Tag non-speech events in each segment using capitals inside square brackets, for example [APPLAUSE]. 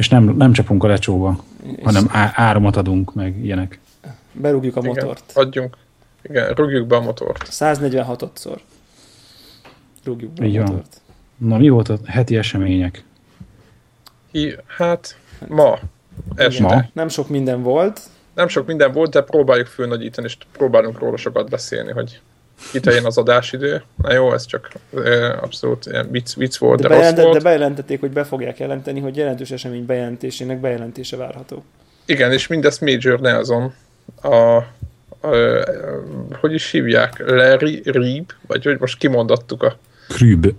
És nem, nem csapunk a lecsóba, és hanem á, áramot adunk, meg ilyenek. Berúgjuk a motort. Igen, adjunk. Igen, rúgjuk be a motort. 146-szor. Rúgjuk be Így a motort. Van. Na, mi volt a heti események? Hi, hát, ma. Este. Ma? Nem sok minden volt. Nem sok minden volt, de próbáljuk fölnagyítani, és próbálunk róla sokat beszélni, hogy kiteljen az adásidő. Na jó, ez csak abszolút ilyen vicc, vicc volt, de, de, bejelent, volt. de bejelentették, hogy be fogják jelenteni, hogy jelentős esemény bejelentésének bejelentése várható. Igen, és mindezt Major Nelson, a, a, a, hogy is hívják? Larry Reeb? Vagy hogy most kimondottuk a... Krüb.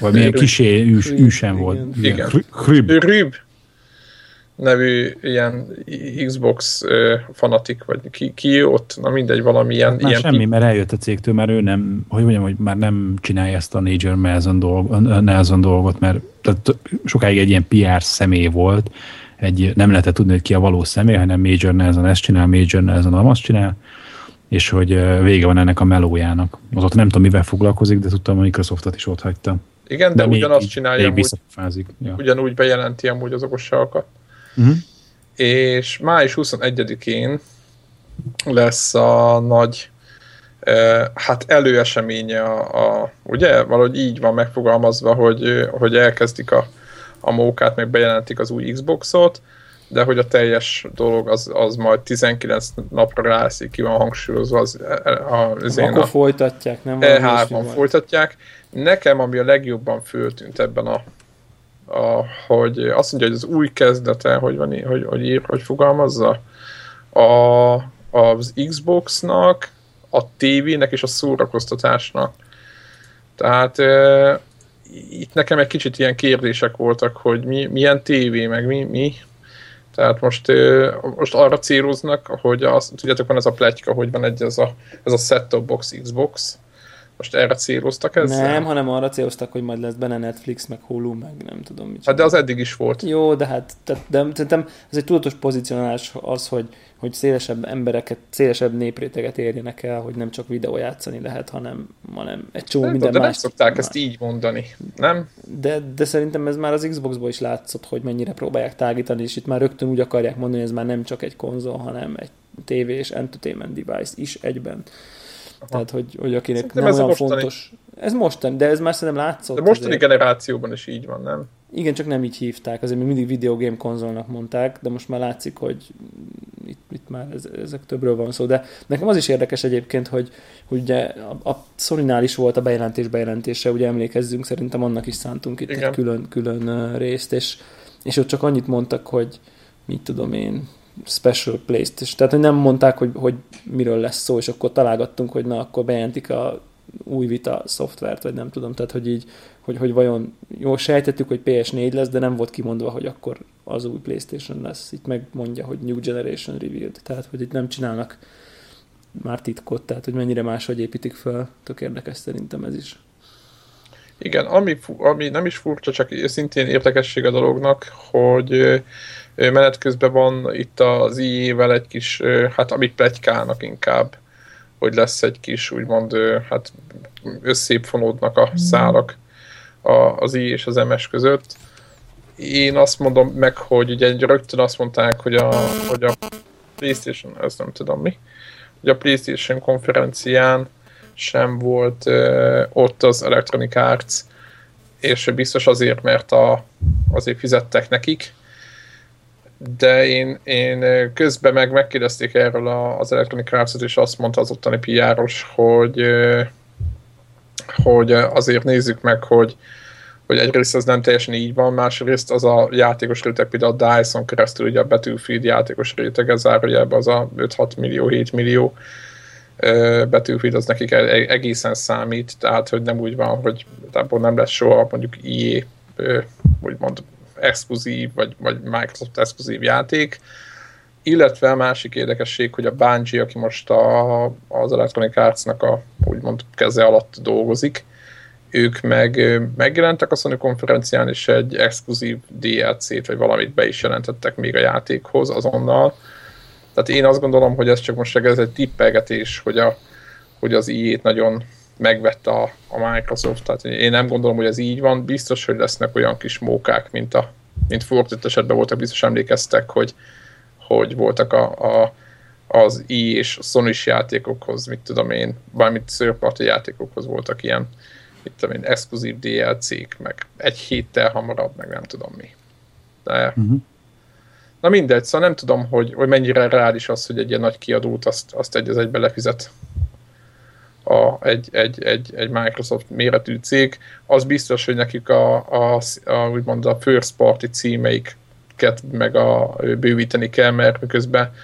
Vagy milyen kisé ős, ősen volt. Igen. Krüb. Rüb nevű ilyen Xbox fanatik, vagy ki, ki ott, na mindegy, valami ilyen... Hát ilyen semmi, mert eljött a cégtől, mert ő nem, hogy mondjam, hogy már nem csinálja ezt a Major Nelson, dolg, Nelson dolgot, mert tehát sokáig egy ilyen PR személy volt, egy, nem lehetett tudni, hogy ki a valós személy, hanem Major Nelson ezt csinál, Major Nelson azt csinál, és hogy vége van ennek a melójának. ott nem tudom, mivel foglalkozik, de tudtam, a Microsoftot is ott hagyta. Igen, de, de ugyanazt csinálja, még amúgy, ja. ugyanúgy bejelenti amúgy az okosságokat. Uh-huh. És május 21-én lesz a nagy hát előeseménye a, a, ugye, valahogy így van megfogalmazva, hogy, hogy elkezdik a, a mókát, meg bejelentik az új Xboxot, de hogy a teljes dolog az, az majd 19 napra rászik, ki van hangsúlyozva az, az Akkor a, folytatják, nem? E3-ban folytatják. Nekem, ami a legjobban föltűnt ebben a a, hogy azt mondja, hogy az új kezdete, hogy, van, hogy, hogy ír, hogy fogalmazza, a, az Xboxnak, a tévének és a szórakoztatásnak. Tehát e, itt nekem egy kicsit ilyen kérdések voltak, hogy mi, milyen tévé, meg mi, mi. Tehát most, e, most arra céloznak, hogy azt, tudjátok, van ez a pletyka, hogy van egy ez a, ez a set-top box Xbox, most erre céloztak ezzel? Nem, hanem arra céloztak, hogy majd lesz benne Netflix, meg Hulu, meg nem tudom mit. Hát de az eddig is volt. Jó, de hát de, de, szerintem ez egy tudatos pozícionálás az, hogy, hogy szélesebb embereket, szélesebb népréteget érjenek el, hogy nem csak videójátszani lehet, hanem, hanem egy csomó nem minden de más. De szokták már. ezt így mondani, nem? De, de szerintem ez már az Xboxból is látszott, hogy mennyire próbálják tágítani, és itt már rögtön úgy akarják mondani, hogy ez már nem csak egy konzol, hanem egy TV és entertainment device is egyben. Aha. Tehát, hogy, hogy akinek szerintem nem ez olyan mostani. fontos. Ez mostani, de ez már szerintem látszott. De mostani azért. generációban is így van, nem? Igen, csak nem így hívták, azért még mindig videogame konzolnak mondták, de most már látszik, hogy itt, itt már ez, ezek többről van szó. De nekem az is érdekes egyébként, hogy, hogy ugye a, a Sony-nál is volt a bejelentés bejelentése, ugye emlékezzünk, szerintem annak is szántunk itt Igen. egy külön, külön részt, és, és ott csak annyit mondtak, hogy mit tudom én, special place-t, és tehát hogy nem mondták, hogy, hogy miről lesz szó, és akkor találgattunk, hogy na, akkor bejelentik a új Vita szoftvert, vagy nem tudom, tehát hogy így, hogy, hogy vajon jó, sejtettük, hogy PS4 lesz, de nem volt kimondva, hogy akkor az új Playstation lesz. Itt megmondja, hogy New Generation Revealed, tehát hogy itt nem csinálnak már titkot, tehát hogy mennyire máshogy építik fel, tök érdekes szerintem ez is. Igen, ami, ami nem is furcsa, csak szintén érdekesség a dolognak, hogy menet közben van itt az IE-vel egy kis, hát amit plegykálnak inkább, hogy lesz egy kis, úgymond, hát összép fonódnak a szálak az I és az MS között. Én azt mondom meg, hogy ugye rögtön azt mondták, hogy a, hogy a PlayStation, ezt nem tudom mi, hogy a PlayStation konferencián sem volt uh, ott az Electronic Arts, és biztos azért, mert a, azért fizettek nekik, de én, én közben meg megkérdezték erről az Electronic arts és azt mondta az ottani PR-os, hogy, hogy azért nézzük meg, hogy, hogy egyrészt ez nem teljesen így van, másrészt az a játékos réteg, például a Dyson keresztül, ugye a Battlefield játékos réteg, ez zárójelbe az a 5-6 millió, 7 millió Battlefield az nekik e-, e-, egészen számít, tehát hogy nem úgy van, hogy abból nem lesz soha mondjuk IE, úgymond exkluzív, vagy, vagy Microsoft exkluzív játék, illetve a másik érdekesség, hogy a Bungie, aki most a, az Electronic Arts-nak a úgymond keze alatt dolgozik, ők meg megjelentek a Sony konferencián, és egy exkluzív DLC-t, vagy valamit be is jelentettek még a játékhoz azonnal. Tehát én azt gondolom, hogy ez csak most ez egy tippelgetés, hogy, a, hogy az i nagyon megvette a, a Microsoft. Tehát én nem gondolom, hogy ez így van. Biztos, hogy lesznek olyan kis mókák, mint a mint fordított esetben voltak, biztos emlékeztek, hogy, hogy voltak a, a, az i és sony játékokhoz, mit tudom én, bármit szörparti játékokhoz voltak ilyen, mit tudom én, exkluzív DLC-k, meg egy héttel hamarabb, meg nem tudom mi. De, uh-huh. Na mindegy, szóval nem tudom, hogy, hogy mennyire reális az, hogy egy ilyen nagy kiadót azt, azt egy az egybe lefizet a, egy, egy, egy, egy Microsoft méretű cég, az biztos, hogy nekik a, a, a, úgymond a first party címeiket meg a, bővíteni kell, mert miközben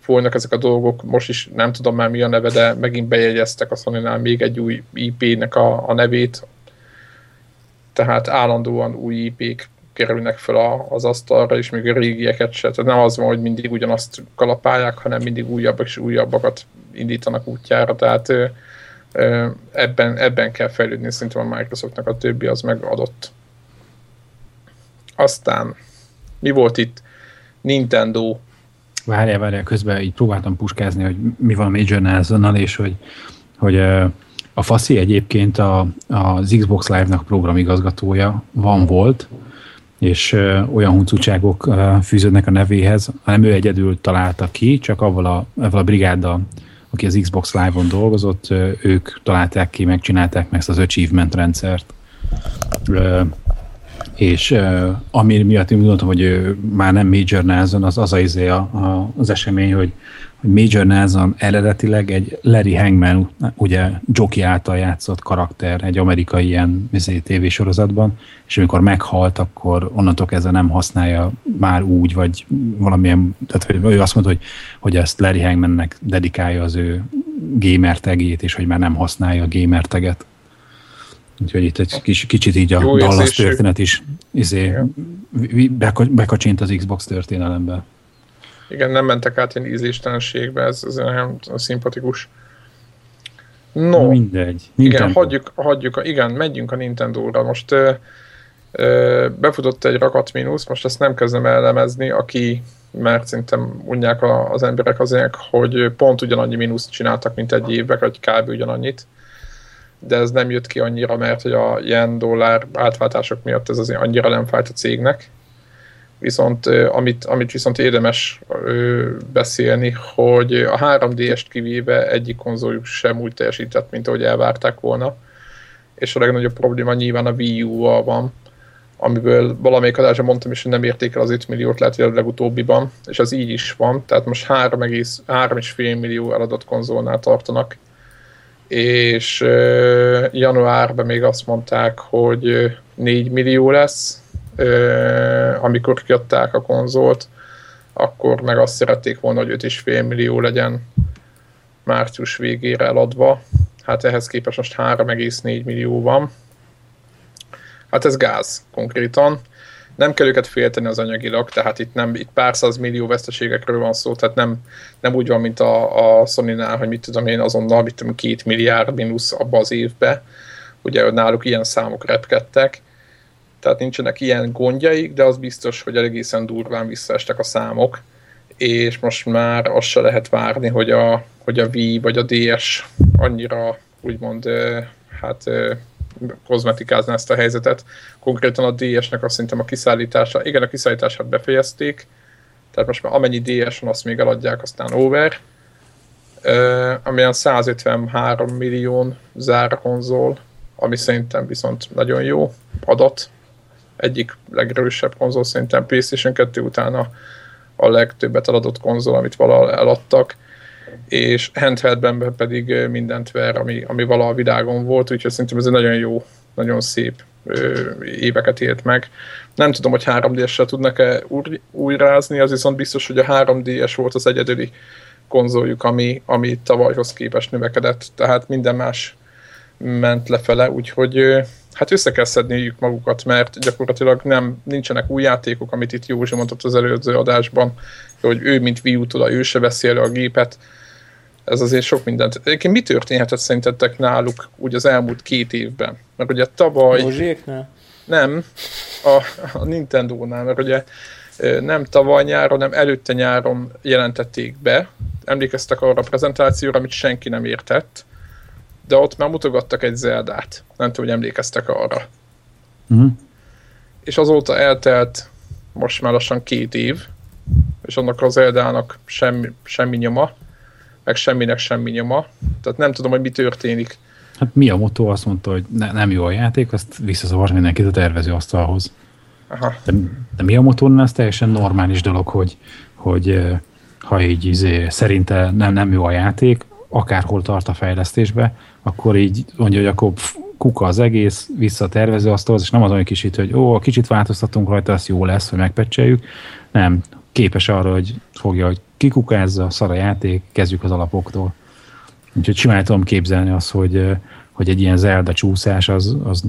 folynak ezek a dolgok, most is nem tudom már mi a neve, de megint bejegyeztek a sony még egy új IP-nek a, a nevét, tehát állandóan új IP-k kerülnek fel a, az asztalra, és még a régieket se. Tehát nem az van, hogy mindig ugyanazt kalapálják, hanem mindig újabbak és újabbakat indítanak útjára, tehát ebben, ebben kell fejlődni, szerintem a Microsoftnak a többi az megadott. Aztán mi volt itt? Nintendo. Várjál, várjál, közben így próbáltam puskázni, hogy mi van Major Nelsonnal, és hogy, hogy a Faszi egyébként a, az Xbox Live-nak programigazgatója van volt, és olyan huncutságok fűződnek a nevéhez, hanem ő egyedül találta ki, csak avval a, avval a brigáddal aki az Xbox Live-on dolgozott, ők találták ki, megcsinálták meg ezt az achievement rendszert. És ami miatt én gondoltam, hogy már nem Major Nelson, az az, az, a, a, az esemény, hogy hogy Major Nelson eredetileg egy Larry Hangman, ugye Jockey által játszott karakter egy amerikai ilyen izé, tévésorozatban, és amikor meghalt, akkor onnantól kezdve nem használja már úgy, vagy valamilyen, tehát ő azt mondta, hogy, hogy ezt Larry Hangmannek dedikálja az ő gamer tegét, és hogy már nem használja a gamer teget. Úgyhogy itt egy kis, kicsit így a Jó Dallas érzésű. történet is izé, bekacsint az Xbox történelembe. Igen, nem mentek át ilyen ízléstelenségbe, ez, ez nagyon szimpatikus. No, mindegy. Nintendo. Igen, hagyjuk, hagyjuk, igen, megyünk a Nintendo-ra. Most ö, ö, befutott egy rakat mínusz, most ezt nem kezdem elemezni, aki, mert szerintem unják az emberek azért, hogy pont ugyanannyi mínuszt csináltak, mint egy évben, vagy kb. ugyanannyit de ez nem jött ki annyira, mert hogy a yen dollár átváltások miatt ez azért annyira nem fájt a cégnek. Viszont amit, amit viszont érdemes beszélni, hogy a 3DS-t kivéve egyik konzoljuk sem úgy teljesített, mint ahogy elvárták volna. És a legnagyobb probléma nyilván a Wii U-val van, amiből valamelyik adásra mondtam is, hogy nem érték el az 5 milliót, lehet, hogy a legutóbbiban, és az így is van, tehát most 3,5 millió eladott konzolnál tartanak, és januárban még azt mondták, hogy 4 millió lesz, amikor kiadták a konzolt, akkor meg azt szerették volna, hogy 5,5 millió legyen március végére eladva. Hát ehhez képest most 3,4 millió van. Hát ez gáz konkrétan. Nem kell őket félteni az anyagilag, tehát itt nem itt pár száz millió veszteségekről van szó, tehát nem, nem úgy van, mint a, a Sony-nál, hogy mit tudom én, azonnal mit tudom, két milliárd mínusz abba az évbe. Ugye náluk ilyen számok repkedtek tehát nincsenek ilyen gondjaik, de az biztos, hogy egészen durván visszaestek a számok, és most már azt se lehet várni, hogy a, hogy a Wii vagy a DS annyira úgymond hát kozmetikázná ezt a helyzetet. Konkrétan a DS-nek azt szerintem a kiszállítása, igen, a kiszállítását befejezték, tehát most már amennyi DS van, azt még eladják, aztán over. Uh, amilyen 153 millió zár konzol, ami szerintem viszont nagyon jó adat, egyik legerősebb konzol szerintem PlayStation 2 után a, a legtöbbet eladott konzol, amit valaha eladtak, és handheldben pedig mindent ver, ami, ami valaha a világon volt, úgyhogy szerintem ez egy nagyon jó, nagyon szép ö, éveket élt meg. Nem tudom, hogy 3D-essel tudnak-e új, újrázni, az viszont biztos, hogy a 3D-es volt az egyedüli konzoljuk, ami, ami tavalyhoz képest növekedett, tehát minden más ment lefele, úgyhogy hát össze kell szedniük magukat, mert gyakorlatilag nem, nincsenek új játékok, amit itt Józsi mondott az előző adásban, hogy ő, mint Wii U ő se veszi elő a gépet. Ez azért sok mindent. Egyébként mi történhetett szerintetek náluk úgy az elmúlt két évben? Mert ugye tavaly... Józsiéknál? Nem, a, a Nintendo-nál, mert ugye nem tavaly nyáron, hanem előtte nyáron jelentették be. Emlékeztek arra a prezentációra, amit senki nem értett de ott már mutogattak egy Zeldát. Nem tudom, hogy emlékeztek arra. Uh-huh. És azóta eltelt most már lassan két év, és annak az Zeldának semmi, semmi nyoma, meg semminek semmi nyoma. Tehát nem tudom, hogy mi történik. Hát mi a motto azt mondta, hogy ne, nem jó a játék, azt visszaszavart mindenkit a tervező asztalhoz. Aha. De, de mi a motornál ez teljesen normális dolog, hogy, hogy ha így izé, szerinte nem, nem jó a játék, akárhol tart a fejlesztésbe, akkor így mondja, hogy akkor kuka az egész, vissza a tervezőasztalhoz, és nem az olyan kicsit, hogy ó, kicsit változtatunk rajta, az jó lesz, hogy megpecseljük. Nem, képes arra, hogy fogja, hogy kikukázza, szar a játék, kezdjük az alapoktól. Úgyhogy simán tudom képzelni azt, hogy, hogy egy ilyen Zelda csúszás az, az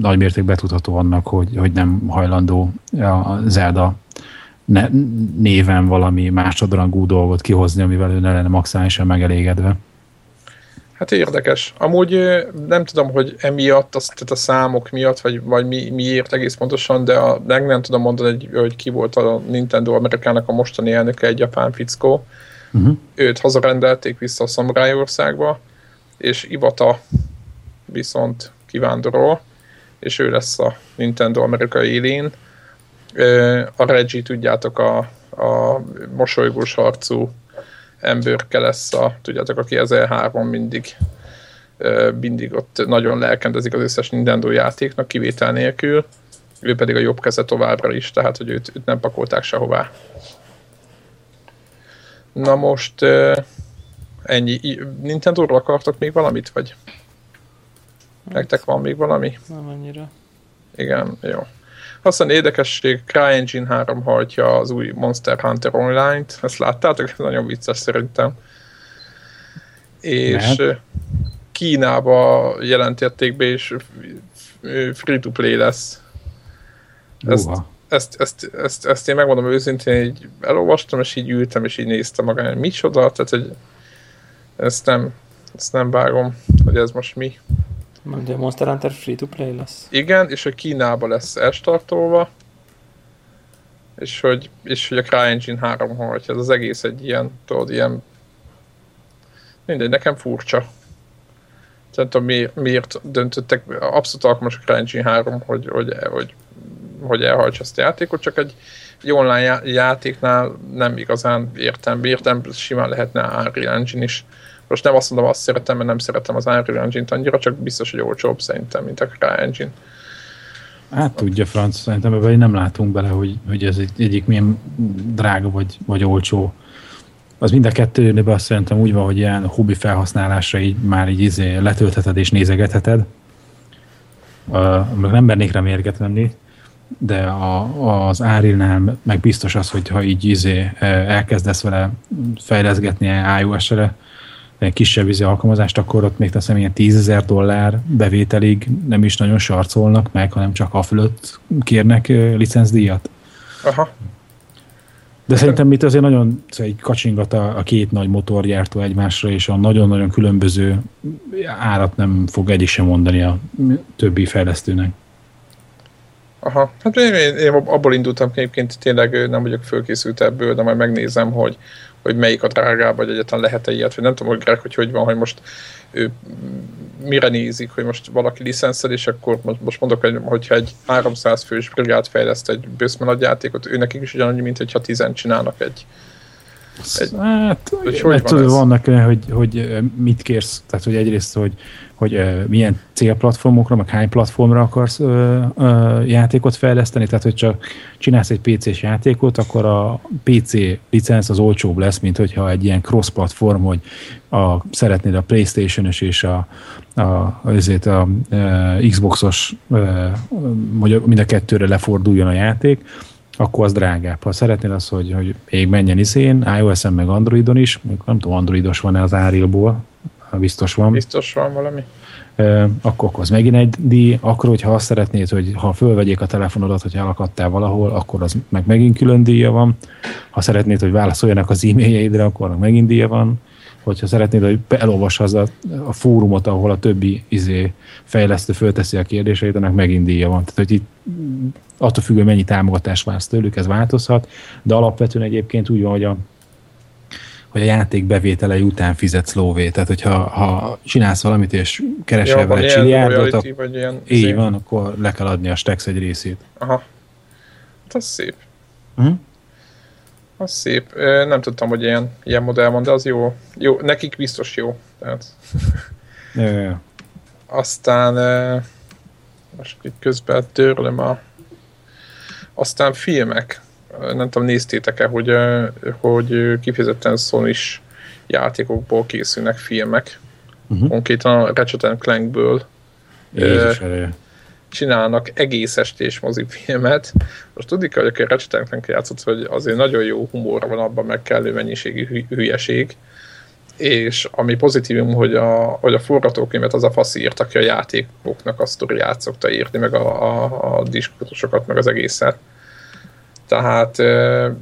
nagy mértékben tudható annak, hogy, hogy nem hajlandó a Zelda ne, néven valami másodrangú dolgot kihozni, amivel ő ne lenne maximálisan megelégedve. Hát érdekes. Amúgy nem tudom, hogy emiatt, azt, tehát a számok miatt, vagy, vagy mi, miért egész pontosan, de a, meg nem tudom mondani, hogy, hogy ki volt a Nintendo Amerikának a mostani elnöke, egy japán fickó. Uh-huh. Őt hazarendelték vissza a Samurai országba, és Ivata viszont kivándorol, és ő lesz a Nintendo amerikai élén. A Reggie, tudjátok, a, a mosolygós arcú emberke lesz a, tudjátok, aki az E3 mindig mindig ott nagyon lelkendezik az összes Nintendo játéknak, kivétel nélkül. Ő pedig a jobb keze továbbra is, tehát hogy őt, őt nem pakolták sehová. Na most ennyi. Nintendo-ról akartok még valamit, vagy? Nektek van még valami? Nem annyira. Igen, jó. Aztán érdekesség, CryEngine 3 hajtja az új Monster Hunter Online-t, ezt láttátok? Ez nagyon vicces szerintem. És Lehet. Kínába jelentették be, és free-to-play lesz. Ezt, ezt, ezt, ezt, ezt, én megmondom őszintén, így elolvastam, és így ültem, és így néztem magam, hogy micsoda, tehát hogy ezt nem, ezt nem vágom, hogy ez most mi. Mondja, Monster Hunter free-to-play lesz. Igen, és hogy Kínába lesz elstartolva, és hogy, és hogy a CryEngine 3 hogy ez az egész egy ilyen, tudod, ilyen mindegy, nekem furcsa. Nem tudom, miért, miért döntöttek, abszolút alkalmas a CryEngine 3, hogy, hogy, hogy, hogy elhajtsa ezt a játékot, csak egy, egy online játéknál nem igazán értem, értem, simán lehetne Unreal Engine is most nem azt mondom, azt szeretem, mert nem szeretem az Unreal Engine-t annyira, csak biztos, hogy olcsóbb szerintem, mint a CryEngine. Hát tudja, Franc, szerintem ebben nem látunk bele, hogy, hogy ez egy, egyik milyen drága vagy, vagy olcsó. Az mind a kettőnél azt szerintem úgy van, hogy ilyen hobbi felhasználásra így már így izé letöltheted és nézegetheted. Uh, nem mernék rá mérget venni, de a, az Árilnál meg biztos az, hogy ha így izé elkezdesz vele fejleszgetni iOS-re, kisebb vízi alkalmazást, akkor ott még teszem ilyen 10 dollár bevételig nem is nagyon sarcolnak meg, hanem csak a fölött kérnek licencdíjat. Aha. De szerintem mit azért nagyon szóval egy kacsingat a, a két nagy motorgyártó egymásra, és a nagyon-nagyon különböző árat nem fog egyik sem mondani a többi fejlesztőnek. Aha, hát én, én, én abból indultam egyébként tényleg nem vagyok fölkészült ebből, de majd megnézem, hogy, hogy melyik a drágább, vagy egyáltalán lehet-e ilyet, vagy nem tudom, hogy Greg, hogy hogy van, hogy most ő mire nézik, hogy most valaki licenszel, és akkor most, most mondok, hogy hogyha egy 300 fős brigád fejleszt egy bőszmen játékot, ő nekik is ugyanannyi, mint hogyha 10 csinálnak egy, egy, hát, hogy hogy van tudod, vannak, hogy, hogy mit kérsz, tehát hogy egyrészt, hogy hogy milyen célplatformokra, meg hány platformra akarsz uh, uh, játékot fejleszteni, tehát hogy csak csinálsz egy PC-s játékot, akkor a PC licensz az olcsóbb lesz, mint hogyha egy ilyen cross-platform, hogy a, szeretnéd a Playstation-ös és a, a, azért a, a Xbox-os, hogy mind a kettőre leforduljon a játék, akkor az drágább. Ha szeretnél az, hogy, hogy még menjen izén, iOS-en meg Androidon is, nem tudom, Androidos van-e az Árilból, biztos van. Biztos van valami. Akkor az megint egy díj, akkor, hogyha azt szeretnéd, hogy ha fölvegyék a telefonodat, hogy elakadtál valahol, akkor az meg megint külön díja van. Ha szeretnéd, hogy válaszoljanak az e-mailjeidre, akkor megint díja van. Hogyha szeretnéd, hogy elolvasd a, a fórumot, ahol a többi izé, fejlesztő fölteszi a kérdéseit, annak megint díja van. Tehát, hogy itt attól függő, mennyi támogatást vársz tőlük, ez változhat, de alapvetően egyébként úgy van, hogy a hogy a játék bevételei után fizetsz lóvé. Tehát, hogyha ha csinálsz valamit, és keresel vele csiliárdot, akkor így izé. van, akkor le kell adni a Stex egy részét. Aha. Hát az szép. Uh-huh. Az szép. Nem tudtam, hogy ilyen, ilyen modell van, de az jó. jó. Nekik biztos jó. Tehát. Aztán most itt közben törlöm a aztán filmek. Nem tudom, néztétek-e, hogy, hogy kifejezetten sony játékokból készülnek filmek. Uh-huh. Konkrétan a Ratchet Clankből. Jézus csinálnak egész estés mozifilmet. Most tudni kell, hogy aki Ratchet játszott, hogy azért nagyon jó humor van abban, meg kellő mennyiségű hülyeség. És ami pozitívum, hogy a, hogy a forgatókönyvet az a fasz írt, aki a játékoknak a sztoriát szokta írni, meg a, a, a diskurzusokat, meg az egészet. Tehát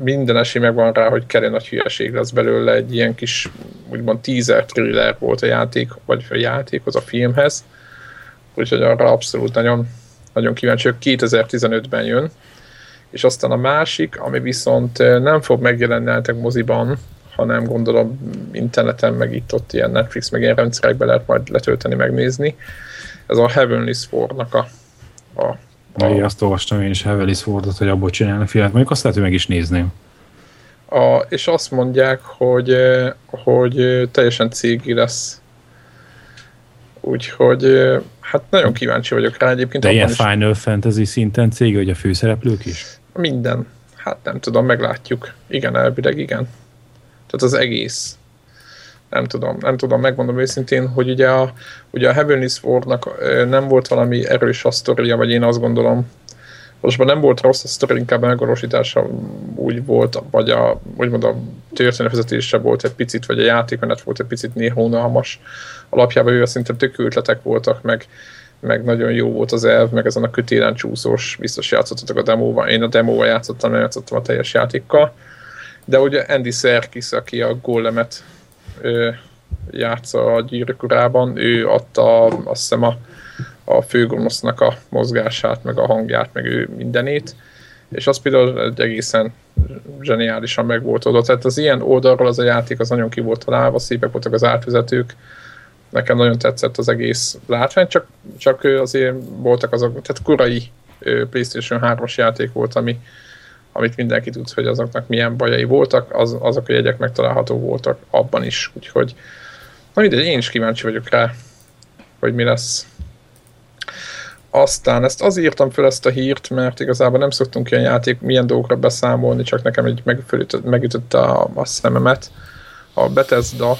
minden esély megvan rá, hogy kerül nagy hülyeség lesz belőle, egy ilyen kis, úgymond teaser thriller volt a játék, vagy a játékhoz, a filmhez úgyhogy arra abszolút nagyon, nagyon kíváncsi vagyok. 2015-ben jön, és aztán a másik, ami viszont nem fog megjelenni nektek moziban, hanem gondolom interneten, meg itt-ott ilyen Netflix, meg ilyen rendszerekbe lehet majd letölteni, megnézni. Ez a Heavenly Sword-nak a, a a... Én azt olvastam én is Heavenly Swordot, hogy abból csinálnak filmet, mondjuk azt lehet, hogy meg is nézném. A, és azt mondják, hogy, hogy teljesen cégi lesz. Úgyhogy Hát nagyon kíváncsi vagyok rá egyébként. De ilyen is... Final Fantasy szinten cég, hogy a főszereplők is? Minden. Hát nem tudom, meglátjuk. Igen, elvileg igen. Tehát az egész. Nem tudom, nem tudom, megmondom őszintén, hogy ugye a, ugye a Heavenly Sword-nak nem volt valami erős a sztoria, vagy én azt gondolom, most nem volt rossz a sztori, inkább a megvalósítása úgy volt, vagy a, úgymond a történetvezetése volt egy picit, vagy a játékmenet volt egy picit néha unalmas. Alapjában ővel szerintem tök ötletek voltak, meg, meg nagyon jó volt az elv, meg ezen a kötélen csúszós, biztos játszottatok a demóval. Én a demóval játszottam, nem játszottam a teljes játékkal. De ugye Andy Serkis, aki a Golemet ö, játsza a gyűrűk urában, ő adta azt hiszem a a főgonosznak a mozgását, meg a hangját, meg ő mindenét, és az például egy egészen zseniálisan meg volt oda. Tehát az ilyen oldalról az a játék az nagyon ki volt találva, szépek voltak az átvezetők, nekem nagyon tetszett az egész látvány, csak, csak azért voltak azok, tehát korai PlayStation 3-as játék volt, ami, amit mindenki tud, hogy azoknak milyen bajai voltak, az, azok a jegyek megtalálható voltak abban is, úgyhogy na mindegy, én is kíváncsi vagyok rá, hogy mi lesz. Aztán ezt azért írtam fel ezt a hírt, mert igazából nem szoktunk ilyen játék, milyen dolgokra beszámolni, csak nekem egy megütötte a, a szememet. A Bethesda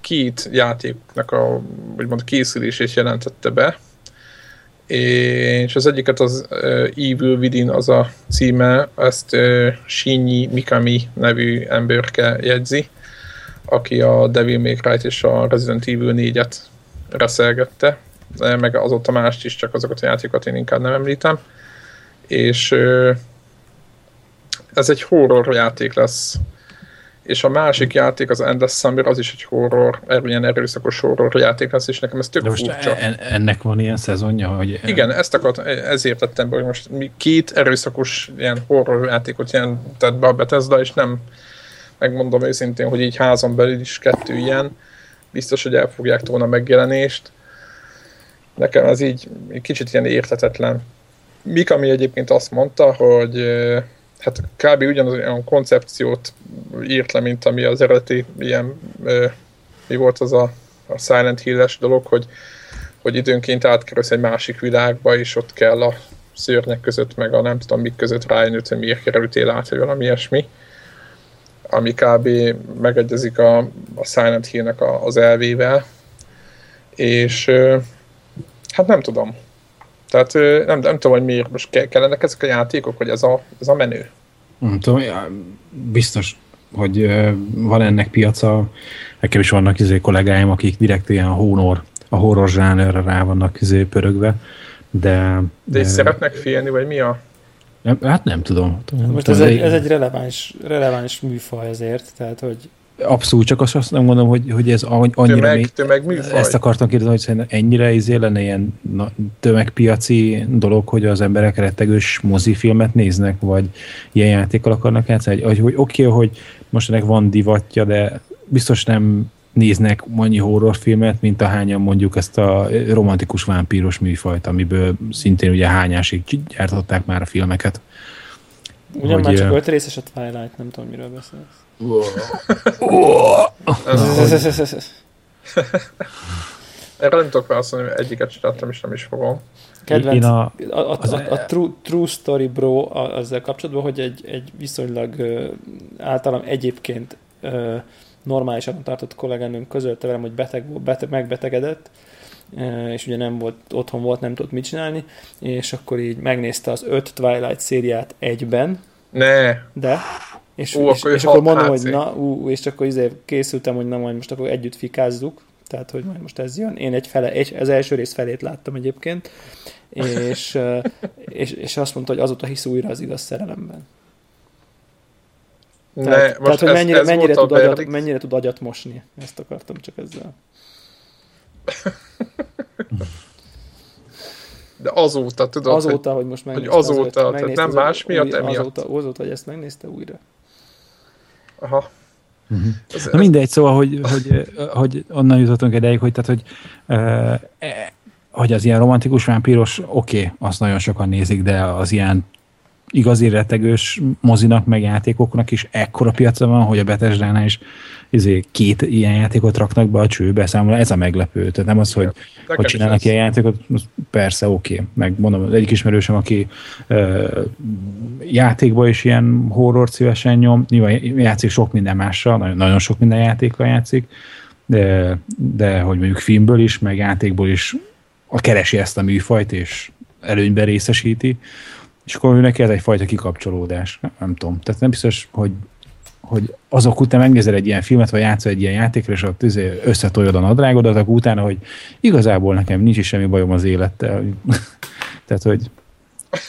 két játéknak a úgymond készülését jelentette be, és az egyiket az Evil Within az a címe, ezt Shinji Mikami nevű emberke jegyzi, aki a Devil May Cry-t és a Resident Evil 4-et reszelgette, meg azóta mást is, csak azokat a játékokat én inkább nem említem. És ez egy horror játék lesz. És a másik játék, az Endless Summer, az is egy horror, ilyen erőszakos horror játék lesz, és nekem ez tök De most furcsa. En, ennek van ilyen szezonja? Hogy... Igen, ezt akart, ezért tettem be, hogy most két erőszakos ilyen horror játékot jelentett be a Bethesda, és nem megmondom őszintén, hogy így házon belül is kettő ilyen, biztos, hogy el fogják tolni a megjelenést, nekem ez így kicsit ilyen értetetlen. Mikami egyébként azt mondta, hogy hát kb. ugyanaz olyan koncepciót írt le, mint ami az eredeti ilyen, mi volt az a, a Silent Hill-es dolog, hogy, hogy időnként átkerülsz egy másik világba, és ott kell a szörnyek között, meg a nem tudom mik között rájönni, hogy miért kerültél át, vagy valami ilyesmi ami kb. megegyezik a, a Silent Hill-nek a, az elvével, és Hát nem tudom. Tehát nem, nem tudom, hogy miért most kellenek ezek a játékok, hogy ez a, ez a menő. Nem tudom, biztos, hogy van ennek piaca. Nekem is vannak izé kollégáim, akik direkt ilyen honor, a horror zsánerre rá vannak izé pörögve, de... De és szeretnek félni, vagy mi a... Nem, hát nem tudom. Most ez, egy, ez egy releváns, releváns műfaj ezért, tehát hogy Abszolút, csak azt nem gondolom, hogy, hogy ez annyira tömeg, még, tömeg műfaj. Ezt akartam kérdezni, hogy ennyire izé lenne ilyen na, tömegpiaci dolog, hogy az emberek rettegős mozifilmet néznek, vagy ilyen játékkal akarnak játszani, hogy, hogy oké, okay, hogy most ennek van divatja, de biztos nem néznek annyi horrorfilmet, mint a hányan mondjuk ezt a romantikus vámpíros műfajt, amiből szintén ugye hányásig gyártották már a filmeket. Ugyan Hogy, már csak öt részes a Twilight, nem tudom, miről beszélsz. Erre nem tudok válaszolni, mert egyiket csináltam, és nem is fogom. Kedvenc, a, a, a, a, a, true, true Story Bro a- azzal kapcsolatban, hogy egy, egy viszonylag ö, általam egyébként ö, normálisan tartott kolléganőm közölte velem, hogy beteg, volt- beteg, megbetegedett, és ugye nem volt, otthon volt, nem tudott mit csinálni, és akkor így megnézte az öt Twilight szériát egyben, Ne, de és, Ú, és, akkor és akkor mondom, hogy na, ú, és akkor izé készültem, hogy na majd most akkor együtt fikázzuk, tehát hogy majd most ez jön. Én egy fele, egy, az első rész felét láttam egyébként, és, [LAUGHS] és, és azt mondta, hogy azóta hisz újra az igaz szerelemben. ne, Tehát, most tehát hogy ez, mennyire, ez mennyire, tud agyat, mennyire tud agyat mosni. Ezt akartam csak ezzel. [LAUGHS] De azóta, tudod, hogy Azóta, hogy most megnézte azóta, az öt- tehát megnézte nem az más öt- miatt, új- emiatt. Azóta, azóta, hogy ezt megnézte újra. Aha. Ez, Na mindegy, szóval, hogy, hogy, hogy onnan jutottunk ideig, hogy, tehát, hogy, uh, hogy az ilyen romantikus vámpíros, oké, okay, azt nagyon sokan nézik, de az ilyen igazi retegős mozinak, meg játékoknak is ekkora piaca van, hogy a Bethesda-nál is izé, két ilyen játékot raknak be a csőbe, számomra ez a meglepő. Tehát nem az, hogy, nekem hogy csinálnak ilyen játékot, persze oké. Okay. Meg mondom, az egyik ismerősöm, aki ö, játékban is ilyen horror szívesen nyom, nyilván játszik sok minden mással, nagyon, nagyon sok minden játékkal játszik, de, de hogy mondjuk filmből is, meg játékból is a keresi ezt a műfajt, és előnyben részesíti, és akkor ő neki ez egyfajta kikapcsolódás. Nem, nem tudom. Tehát nem biztos, hogy hogy azok után megnézel egy ilyen filmet, vagy játszol egy ilyen játékra, és ott izé összetoljod a nadrágodat, akkor utána, hogy igazából nekem nincs is semmi bajom az élettel. [LAUGHS] Tehát, hogy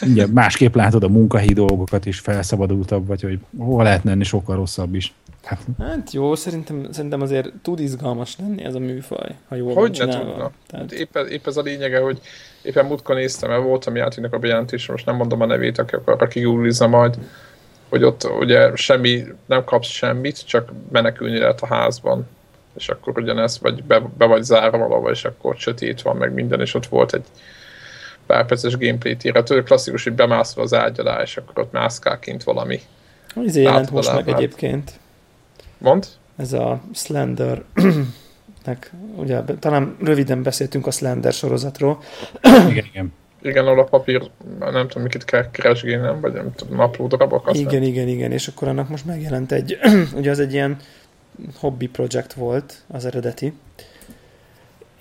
ugye másképp látod a munkahelyi dolgokat is felszabadultabb, vagy hogy hova lehetne enni sokkal rosszabb is. Hát, Hát jó, szerintem, szerintem azért tud izgalmas lenni ez a műfaj, ha jól van Hogy ne csinálva. tudna? Hát Tehát, épp, ez- épp ez a lényege, hogy éppen múltkor néztem, mert voltam játéknak a bejelentése, most nem mondom a nevét, aki akar kigooglizza majd, hogy ott ugye semmi, nem kapsz semmit, csak menekülni lehet a házban. És akkor ugyanez, vagy be, be vagy zárva valahol, és akkor sötét van, meg minden, és ott volt egy pár perces gameplay. Tudod, klasszikus, hogy bemászol az ágy alá, és akkor ott mászkál kint valami. izé jelent most meg egyébként. Mond? Ez a Slender nek, ugye talán röviden beszéltünk a Slender sorozatról. igen, igen. Igen, ahol a papír, nem tudom, miket kell keresgélnem, vagy nem tudom, apró darabokat. Igen, igen, igen, és akkor annak most megjelent egy, [CLEARS THROAT] ugye az egy ilyen hobby projekt volt, az eredeti,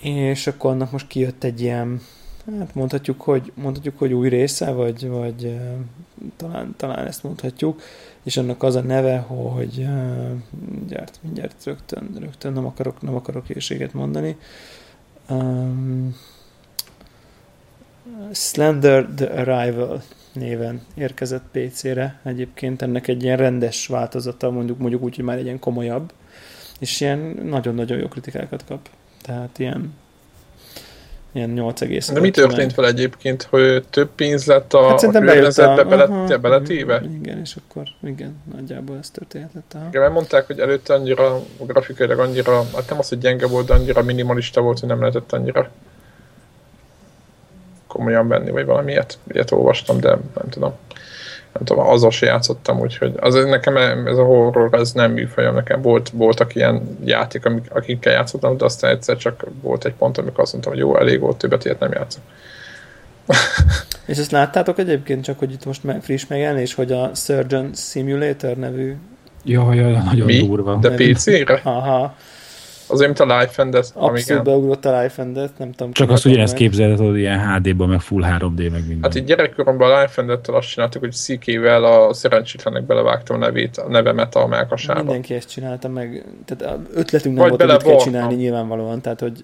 és akkor annak most kijött egy ilyen, hát mondhatjuk, hogy, mondhatjuk, hogy új része, vagy, vagy talán, talán ezt mondhatjuk, és annak az a neve, hogy eh, mindjárt, mindjárt rögtön, rögtön nem akarok, nem akarok hírséget mondani. Um, Slender The Arrival néven érkezett PC-re. Egyébként ennek egy ilyen rendes változata, mondjuk, mondjuk úgy, hogy már egy ilyen komolyabb, és ilyen nagyon-nagyon jó kritikákat kap. Tehát ilyen ilyen 8 egész. De mi történt vele egyébként, hogy több pénz lett a, Hát a környezetbe a... bele, aha, beletéve? Igen, és akkor igen, nagyjából ez történhetett. Aha. Igen, mert mondták, hogy előtte annyira grafikailag annyira, hát nem az, hogy gyenge volt, de annyira minimalista volt, hogy nem lehetett annyira komolyan venni, vagy valami ilyet, ilyet olvastam, de nem tudom. Nem tudom, azzal se játszottam, úgyhogy az, nekem ez a horror, ez nem műfajom, nekem volt, voltak ilyen játék, amik, akikkel játszottam, de aztán egyszer csak volt egy pont, amikor azt mondtam, hogy jó, elég volt, többet ilyet nem játszom. [LAUGHS] És ezt láttátok egyébként, csak hogy itt most meg, friss megjelenés, hogy a Surgeon Simulator nevű Jaj, jaj, nagyon Mi? durva. De. PC-re? Aha, Azért, mint a Life and Death, abszolút amigen. beugrott a Life and Death, nem tudom. Csak azt ugyanezt képzeled, hogy ilyen HD-ban, meg Full 3D, meg minden. Hát így gyerekkoromban a Life and Death-tel azt csináltuk, hogy CK-vel a szerencsétlenek belevágtam a nevét, a nevemet a melkasába. Mindenki ezt csinálta meg. Tehát ötletünk nem Vagy volt, hogy kell csinálni nyilvánvalóan, tehát hogy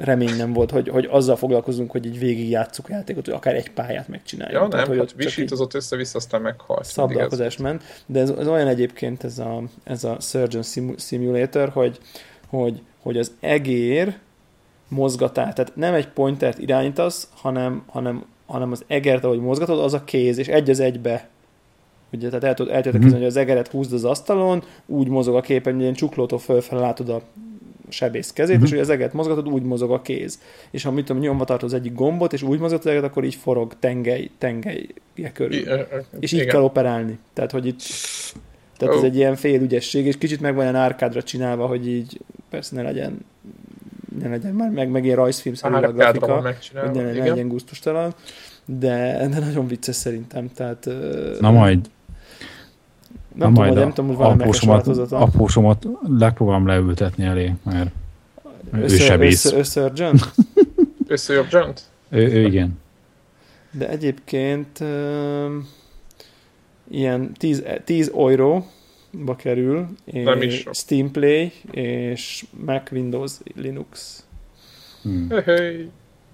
remény nem volt, hogy, hogy azzal foglalkozunk, hogy így végig játsszuk a játékot, hogy akár egy pályát megcsináljunk. Ja, tehát, nem, hogy hát visítozott össze-vissza, aztán meghalt. szabdalkozás ment, de ez, ez, olyan egyébként ez a, ez a Surgeon Simu- Simulator, hogy, hogy, hogy az egér mozgatás, tehát nem egy pointert irányítasz, hanem, hanem, hanem az egert, ahogy mozgatod, az a kéz, és egy az egybe Ugye, tehát el tudod, el tudod Mhm. képzelni, hogy az egeret húzd az asztalon, úgy mozog a képen, hogy ilyen csuklótól fölfele látod a sebész kezét, uh-huh. és hogy az eget mozgatod, úgy mozog a kéz. És ha mit tudom, nyomva tartod az egyik gombot, és úgy mozgatod az eget, akkor így forog tengely, tengely körül. I, és így igen. kell operálni. Tehát, hogy itt tehát oh. ez egy ilyen félügyesség, és kicsit meg van olyan árkádra csinálva, hogy így persze ne legyen ne legyen már meg, meg ilyen rajzfilmszerű a grafika, hogy ne, ne legyen gusztustalan, de, de nagyon vicces szerintem. Tehát, Na majd nem tudom, nem tudom, hogy van apósomat, apósomat legpróbálom leültetni elé, mert össze, ő sebész. Össze, összörgyönt? Összörgyönt? Ő, ő igen. De egyébként uh, ilyen 10, 10 euró ba kerül, Nem is Steam Play és Mac Windows Linux. Hmm. Hey.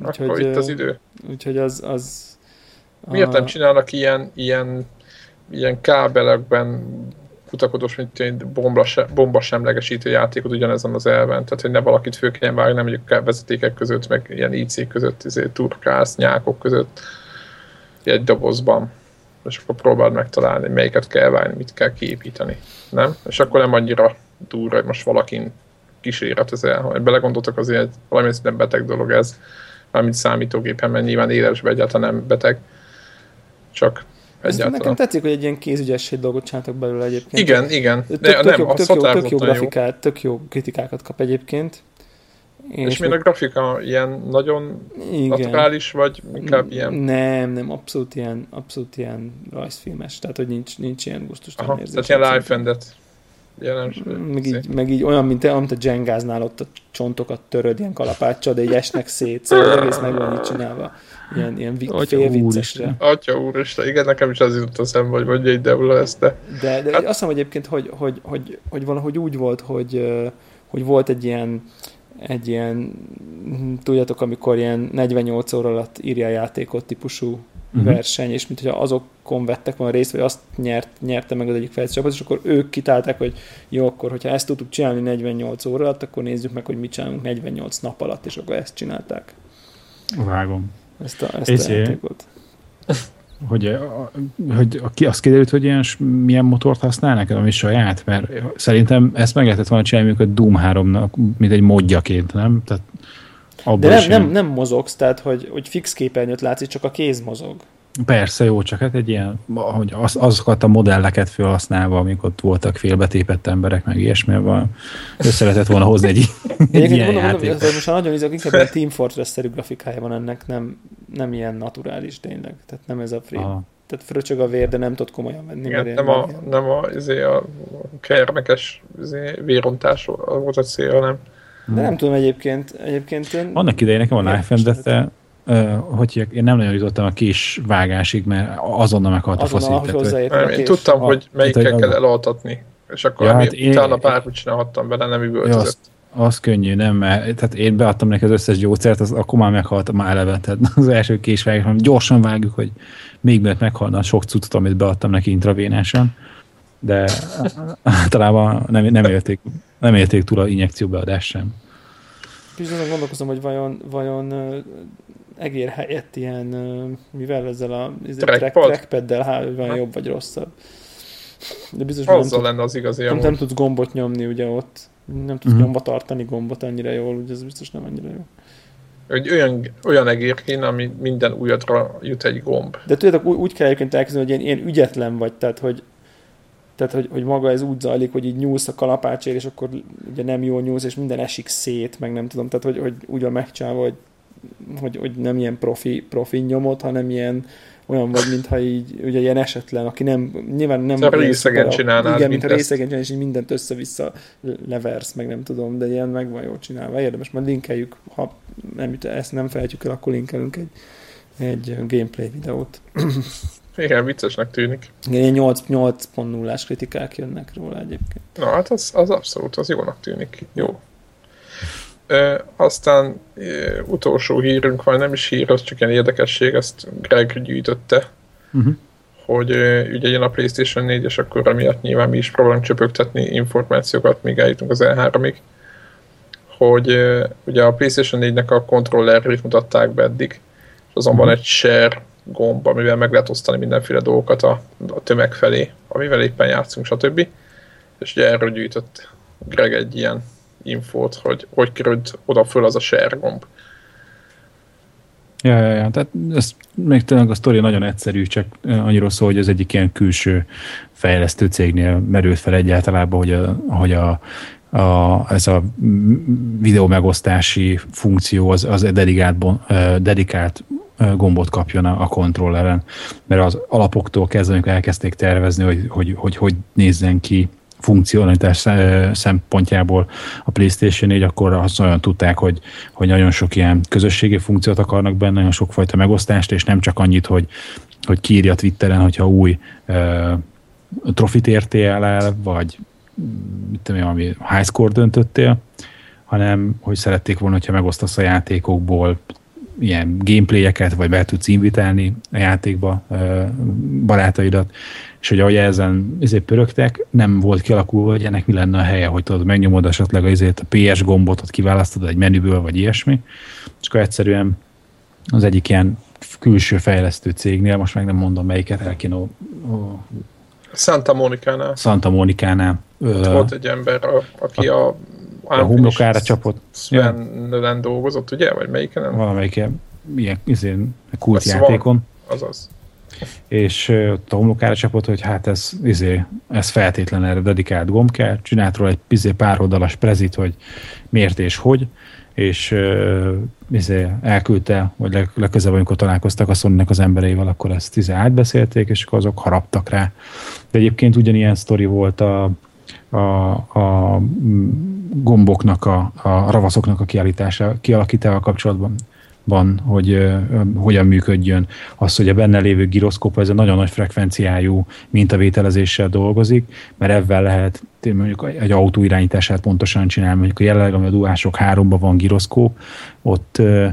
Úgyhogy, Akkor itt az idő. Úgyhogy az... az Miért a... nem csinálnak ilyen, ilyen ilyen kábelekben kutakodós, mint egy bomba, se, bomba semlegesítő játékot ugyanezen az elven. Tehát, hogy ne valakit fő kelljen vágni, nem mondjuk vezetékek között, meg ilyen IC között, izé, turkász, nyákok között egy dobozban. És akkor próbáld megtalálni, melyiket kell vágni, mit kell kiépíteni. Nem? És akkor nem annyira durva, hogy most valakin kíséret ez el. Ha belegondoltak azért, valami nem beteg dolog ez, mármint számítógépen, mert nyilván élesben egyáltalán nem beteg. Csak Egyáltalán. Nekem tetszik, hogy egy ilyen kézügyesség dolgot csináltak belőle egyébként. Igen, igen. Tök, tök, nem, jó, tök, jó, tök jó grafikát, jó. tök jó kritikákat kap egyébként. És, és mind a grafika ilyen nagyon igen. naturális, vagy inkább ilyen? Nem, nem, abszolút ilyen, abszolút ilyen rajzfilmes, tehát hogy nincs, nincs ilyen gusztustalan érzés. Tehát ilyen live-endet meg így, meg így olyan, mint, amit a Jengáznál ott a csontokat töröd ilyen kalapáccsal, de így esnek szét, szóval egész meg van így csinálva. Ilyen, ilyen vi- fél viccesre. Atya úristen, igen, nekem is az jutott a szembe, hogy mondja egy Deula ezt, de... De, de hát... azt hiszem egyébként, hogy, hogy, hogy, hogy valahogy úgy volt, hogy, hogy volt egy ilyen, egy ilyen, tudjátok, amikor ilyen 48 óra alatt írja játékot típusú uh-huh. verseny, és mint hogyha azokon vettek volna részt, vagy azt nyert, nyerte meg az egyik fejlesztő és akkor ők kitálták, hogy jó, akkor hogyha ezt tudtuk csinálni 48 óra alatt, akkor nézzük meg, hogy mit csinálunk 48 nap alatt, és akkor ezt csinálták. Vágom. Ezt a, ezt a játékot. [LAUGHS] Hogy, hogy ki azt kiderült, hogy ilyen, milyen motort használnak, ami saját, mert szerintem ezt meg lehetett volna csinálni, a Doom 3-nak, mint egy modjaként, nem? Tehát de nem, nem, nem mozogsz, tehát hogy, hogy fix képernyőt látszik, csak a kéz mozog. Persze, jó, csak hát egy ilyen, hogy az, azokat a modelleket felhasználva, amik ott voltak félbetépett emberek, meg ilyesmi, van, össze lehetett volna hozni egy, [LAUGHS] egy ilyen mondom, játék. Mondom, most nagyon izok, inkább a Team Fortress-szerű grafikája van ennek, nem, nem ilyen naturális tényleg, tehát nem ez a free. Aha. Tehát fröcsög a vér, de nem tud komolyan venni. Igen, nem, a, nem a, izé a kernekes izé, vérontás volt a cél, hanem de nem tudom egyébként. egyébként Annak idején nekem a Life Endette, hogy én nem nagyon jutottam a kis vágásig, mert azonnal meghalt a faszít. Én tudtam, hogy melyikkel kell elaltatni, és akkor ja, hát én, utána bármit csinálhattam bele, nem üvöltözött. Azt, az könnyű, nem? Mert tehát én beadtam neki az összes gyógyszert, az, akkor már meghalt már eleve. Tehát [LAUGHS] az első késvágás, hanem gyorsan vágjuk, hogy még mert meghalna sok cuccot, amit beadtam neki intravénásan. De [LAUGHS] általában nem, nem, élték, nem élték túl a injekció beadás sem. Bizony gondolkozom, hogy vajon, vajon egér helyett ilyen, mivel ezzel a trackpaddel, hogy van jobb vagy rosszabb. De biztos, hogy nem, lenne az igazi nem, nem tudsz gombot nyomni ugye ott. Nem tudsz uh-huh. nyomba tartani gombot annyira jól, ugye ez biztos nem annyira jó. Egy olyan, olyan egér kéne, ami minden újadra jut egy gomb. De tudjátok, úgy, úgy kell egyébként elkezdeni, hogy ilyen, ilyen ügyetlen vagy, tehát hogy tehát, hogy, hogy maga ez úgy zajlik, hogy így nyúlsz a kalapácsért, és akkor ugye nem jól nyúlsz, és minden esik szét, meg nem tudom, tehát hogy, hogy úgy a megcsinálva, hogy, hogy, hogy nem ilyen profi, profi nyomot, hanem ilyen olyan vagy, mintha így, ugye ilyen esetlen, aki nem, nyilván nem... Szóval részegen csinálnád. Igen, mint a részegen csinálnád, és így mindent össze-vissza leversz, meg nem tudom, de ilyen meg van jól csinálva. Érdemes, majd linkeljük, ha nem, ezt nem felejtjük el, akkor linkelünk egy, egy gameplay videót. Igen, viccesnek tűnik. Igen, 8.0-ás kritikák jönnek róla egyébként. Na, hát az, az abszolút, az jónak tűnik. Jó. E, aztán e, utolsó hírünk van, nem is hír, az csak ilyen érdekesség, ezt Greg gyűjtötte, uh-huh. hogy e, ugye jön a PlayStation 4, és akkor emiatt nyilván mi is próbálunk csöpögtetni információkat, míg eljutunk az E3-ig, hogy e, ugye a PlayStation 4-nek a kontrollerét mutatták be eddig, és azonban uh-huh. egy share gomb, amivel meg lehet osztani mindenféle dolgokat a, a tömeg felé, amivel éppen játszunk, stb. És ugye erről gyűjtött Greg egy ilyen infót, hogy hogy került oda föl az a share gomb. Ja, ja, ja. Tehát ez még tényleg a sztori nagyon egyszerű, csak annyira szól, hogy az egyik ilyen külső fejlesztő cégnél merült fel egyáltalában, hogy a, hogy a, a, ez a videó megosztási funkció az, az dedikált, dedikált gombot kapjon a, a kontrolleren, mert az alapoktól kezdve, amikor elkezdték tervezni, hogy hogy, hogy, hogy nézzen ki funkcionalitás szempontjából a PlayStation 4, akkor azt olyan tudták, hogy, hogy nagyon sok ilyen közösségi funkciót akarnak benne, nagyon sokfajta megosztást, és nem csak annyit, hogy, hogy kiírja Twitteren, hogyha új uh, trofit értél el, vagy mit tudom én, ami high score döntöttél, hanem hogy szerették volna, hogyha megosztasz a játékokból ilyen gameplayeket, vagy be tudsz invitálni a játékba barátaidat, és hogy ahogy ezen ezért pörögtek, nem volt kialakulva, hogy ennek mi lenne a helye, hogy tudod, megnyomod esetleg azért a PS gombot, ott kiválasztod egy menüből, vagy ilyesmi, és akkor egyszerűen az egyik ilyen külső fejlesztő cégnél, most meg nem mondom melyiket, el kéne Santa Monica-nál. Santa Monica-nál. Ott volt egy ember, aki a, a, a homlokára csapott. Sven dolgozott, ugye? Vagy melyiken? Valamelyik ilyen, ilyen izén, kultjátékon. Azaz és ott a homlokára csapott, hogy hát ez, izé, ez feltétlen erre dedikált gomb kell, csinált róla egy izé, pár oldalas prezit, hogy miért és hogy, és uh, izé, elküldte, vagy leg, legközelebb, amikor találkoztak a sony az embereivel, akkor ezt izé, átbeszélték, és akkor azok haraptak rá. De egyébként ugyanilyen sztori volt a, a, a gomboknak, a, a ravaszoknak a kiállítása, kialakítával kapcsolatban van, hogy uh, hogyan működjön. Az, hogy a benne lévő giroszkóp ez a nagyon nagy frekvenciájú mintavételezéssel dolgozik, mert ebben lehet mondjuk egy autó irányítását pontosan csinálni. Mondjuk a jelenleg, ami a Duások 3-ban van giroszkóp, ott uh,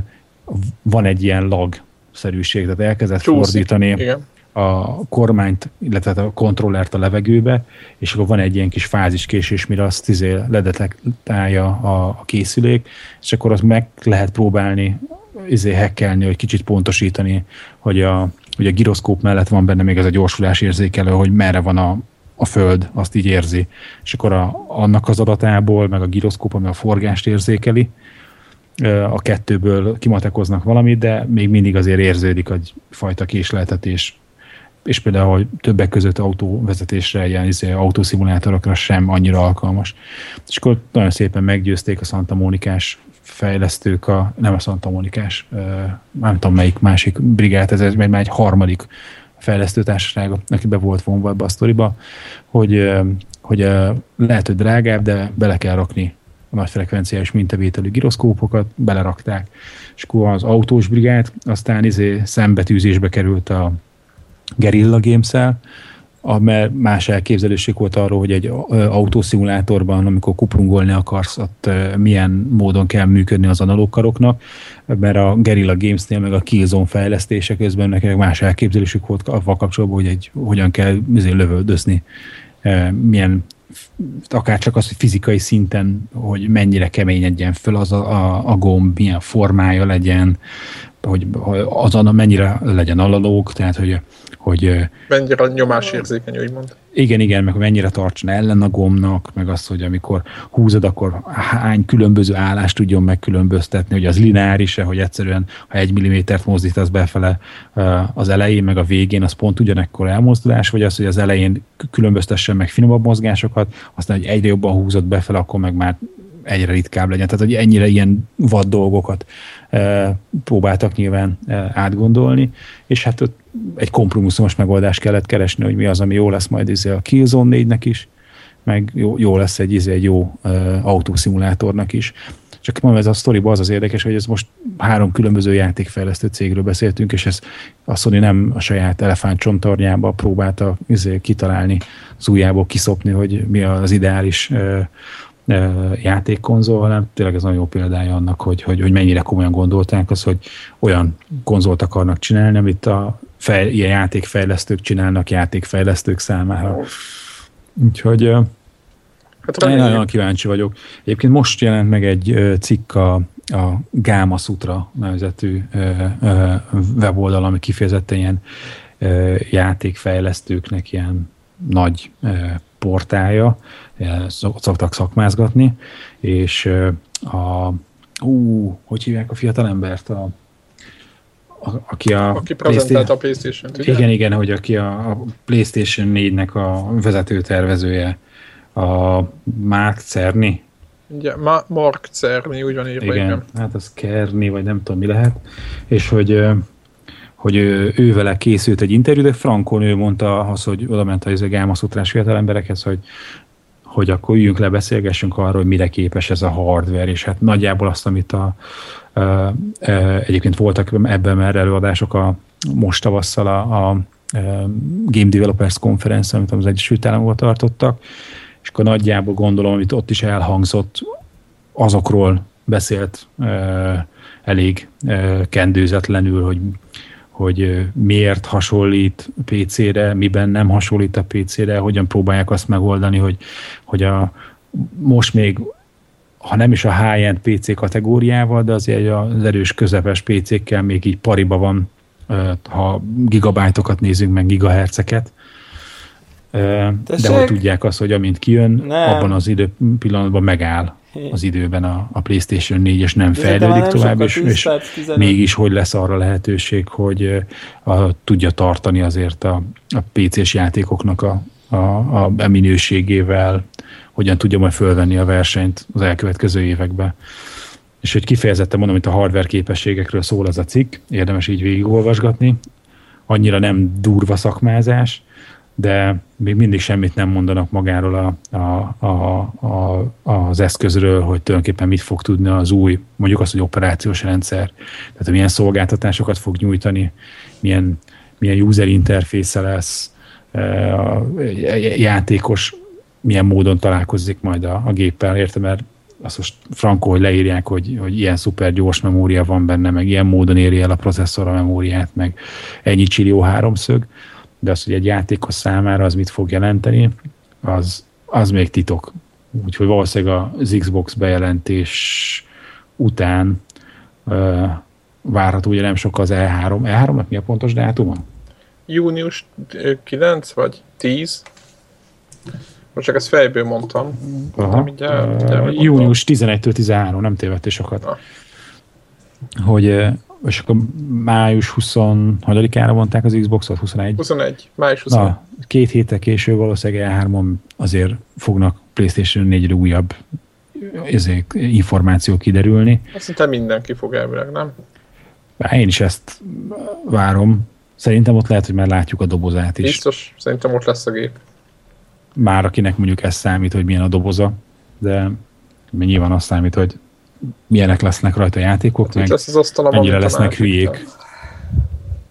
van egy ilyen lag szerűség, tehát elkezdett Csúszik. fordítani Igen. A kormányt, illetve a kontrollert a levegőbe, és akkor van egy ilyen kis fáziskésés, mire azt izé ledetektálja a, a készülék, és akkor azt meg lehet próbálni izé hekkelni, hogy kicsit pontosítani, hogy a, hogy a giroszkóp mellett van benne még ez a gyorsulás érzékelő, hogy merre van a, a föld, azt így érzi. És akkor a, annak az adatából, meg a giroszkóp, ami a forgást érzékeli, a kettőből kimatekoznak valamit, de még mindig azért érződik egy fajta késleltetés. És például, hogy többek között autóvezetésre, ilyen izé, autószimulátorokra sem annyira alkalmas. És akkor nagyon szépen meggyőzték a Santa Monikás fejlesztők, a, nem a Santa Monikás, nem tudom melyik másik brigát, ez, ez már egy harmadik fejlesztőtársaság, aki be volt vonva a sztoriba, hogy, hogy lehet, hogy drágább, de bele kell rakni a nagy frekvenciás mintavételű giroszkópokat, belerakták, és akkor az autós brigád aztán izé szembetűzésbe került a Guerrilla Games-el, mert más elképzelésük volt arról, hogy egy autószimulátorban, amikor kuprungolni akarsz, ott milyen módon kell működni az analóg karoknak, mert a Guerrilla Games-nél meg a Killzone fejlesztése közben nekik más elképzelésük volt avval kapcsolatban, hogy egy, hogyan kell azért lövöldözni, milyen akár csak az, hogy fizikai szinten, hogy mennyire keményedjen föl az a, a, a gomb, milyen formája legyen, hogy azon mennyire legyen alalóg, tehát hogy hogy... Mennyire nyomásérzékeny, úgymond. Igen, igen, meg mennyire tartson ellen a gomnak, meg azt, hogy amikor húzod, akkor hány különböző állást tudjon megkülönböztetni, hogy az lineáris-e, hogy egyszerűen, ha egy millimétert mozdítasz befele az elején, meg a végén, az pont ugyanekkor elmozdulás, vagy az, hogy az elején különböztessen meg finomabb mozgásokat, aztán, hogy egyre jobban húzod befele, akkor meg már egyre ritkább legyen. Tehát, hogy ennyire ilyen vad dolgokat e, próbáltak nyilván e, átgondolni, és hát ott egy kompromisszumos megoldást kellett keresni, hogy mi az, ami jó lesz majd izé a Killzone 4-nek is, meg jó, jó lesz egy, izé, egy jó e, autószimulátornak is. Csak mondom, ez a sztoriban az az érdekes, hogy ez most három különböző játékfejlesztő cégről beszéltünk, és ez a Sony nem a saját elefántcsontornyába próbálta izé, kitalálni, az ujjából kiszopni, hogy mi az ideális játékkonzol, hanem tényleg ez nagyon jó példája annak, hogy, hogy, hogy mennyire komolyan gondolták az, hogy olyan konzolt akarnak csinálni, amit a fej, ilyen játékfejlesztők csinálnak játékfejlesztők számára. Úgyhogy hát, én nagyon kíváncsi vagyok. Egyébként most jelent meg egy cikk a, a Gáma Sutra nevezetű weboldal, ami kifejezetten ilyen játékfejlesztőknek ilyen nagy portája, szoktak szakmázgatni, és a, ú, hogy hívják a fiatalembert? A, a, aki a, aki prezentált a Playstation-t, ugye? Igen, igen, hogy aki a, a Playstation 4-nek a vezető tervezője, a Mark Cerny. Ugye, Ma- Mark Cerny, úgy van írva. Igen, igen, hát az Kerni, vagy nem tudom mi lehet. És hogy hogy ő, vele készült egy interjú, de Frankon ő mondta az, hogy oda ment a Gámaszutrás fiatal emberekhez, hogy hogy akkor üljünk le, beszélgessünk arról, hogy mire képes ez a hardware, és hát nagyjából azt, amit a, a, a egyébként voltak ebben már előadások a most tavasszal a, a, Game Developers Conference, amit az Egyesült Államokban tartottak, és akkor nagyjából gondolom, amit ott is elhangzott, azokról beszélt elég kendőzetlenül, hogy hogy miért hasonlít PC-re, miben nem hasonlít a PC-re, hogyan próbálják azt megoldani, hogy, hogy a, most még ha nem is a high-end PC kategóriával, de azért az erős közepes PC-kkel még így pariba van, ha gigabájtokat nézünk, meg gigaherceket. De hogy tudják azt, hogy amint kijön, nem. abban az idő pillanatban megáll az időben a, a PlayStation 4, és nem fejlődik nem tovább, és, és mégis hogy lesz arra lehetőség, hogy a, tudja tartani azért a, a PC-s játékoknak a, a, a, a minőségével, hogyan tudja majd fölvenni a versenyt az elkövetkező években. És hogy kifejezetten mondom, hogy a hardware képességekről szól az a cikk, érdemes így végigolvasgatni, annyira nem durva szakmázás, de még mindig semmit nem mondanak magáról a, a, a, a, az eszközről, hogy tulajdonképpen mit fog tudni az új, mondjuk azt, hogy operációs rendszer, tehát milyen szolgáltatásokat fog nyújtani, milyen, milyen user interfésze lesz, e, a játékos milyen módon találkozik majd a, a géppel, értem, mert azt most frankó, hogy leírják, hogy, hogy ilyen szuper gyors memória van benne, meg ilyen módon éri el a processzor a memóriát, meg ennyi csillió háromszög, de az, hogy egy játékos számára az mit fog jelenteni, az, az még titok. Úgyhogy valószínűleg az Xbox bejelentés után uh, várható, ugye nem sok az E3. E3-nak mi a pontos dátuma? Június 9 vagy 10. Most csak ezt fejből mondtam. Aha. Mindjárt, mindjárt június 11-től 13, nem tévedtés sokat. Ah. Hogy és akkor május 20-ára mondták az Xboxot, 21? 21, május 21. Na, két héttel később valószínűleg E3-on azért fognak PlayStation 4-re újabb ezek, információk kiderülni. Azt hiszem mindenki fog elvileg, nem? Én is ezt várom. Szerintem ott lehet, hogy már látjuk a dobozát is. Biztos, szerintem ott lesz a gép. Már akinek mondjuk ez számít, hogy milyen a doboza, de nyilván azt számít, hogy milyenek lesznek rajta játékok, hát meg lesz az mennyire lesznek hülyék.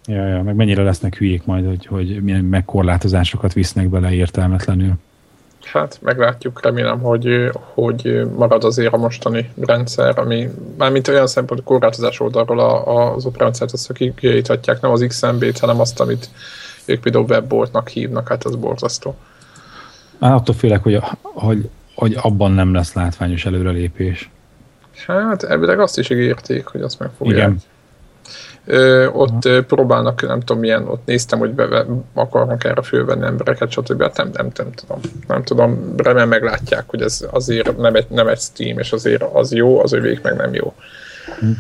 Ja, ja, meg mennyire lesznek hülyék majd, hogy, hogy milyen megkorlátozásokat visznek bele értelmetlenül. Hát meglátjuk, remélem, hogy, hogy marad azért a mostani rendszer, ami mármint olyan szempont korlátozás oldalról a, az operációt azt kiírhatják, nem az XMB-t, hanem azt, amit ők például webboltnak hívnak, hát az borzasztó. Hát attól félek, hogy, hogy, hogy abban nem lesz látványos előrelépés. Hát elvileg azt is ígérték, hogy azt meg fogják. Igen. Ö, ott Aha. próbálnak, nem tudom milyen, ott néztem, hogy be, akarnak erre fölvenni embereket, stb. Hát nem, nem, nem, tudom. Nem tudom, remélem meglátják, hogy ez azért nem egy, nem egy Steam, és azért az jó, az övék meg nem jó. Hm.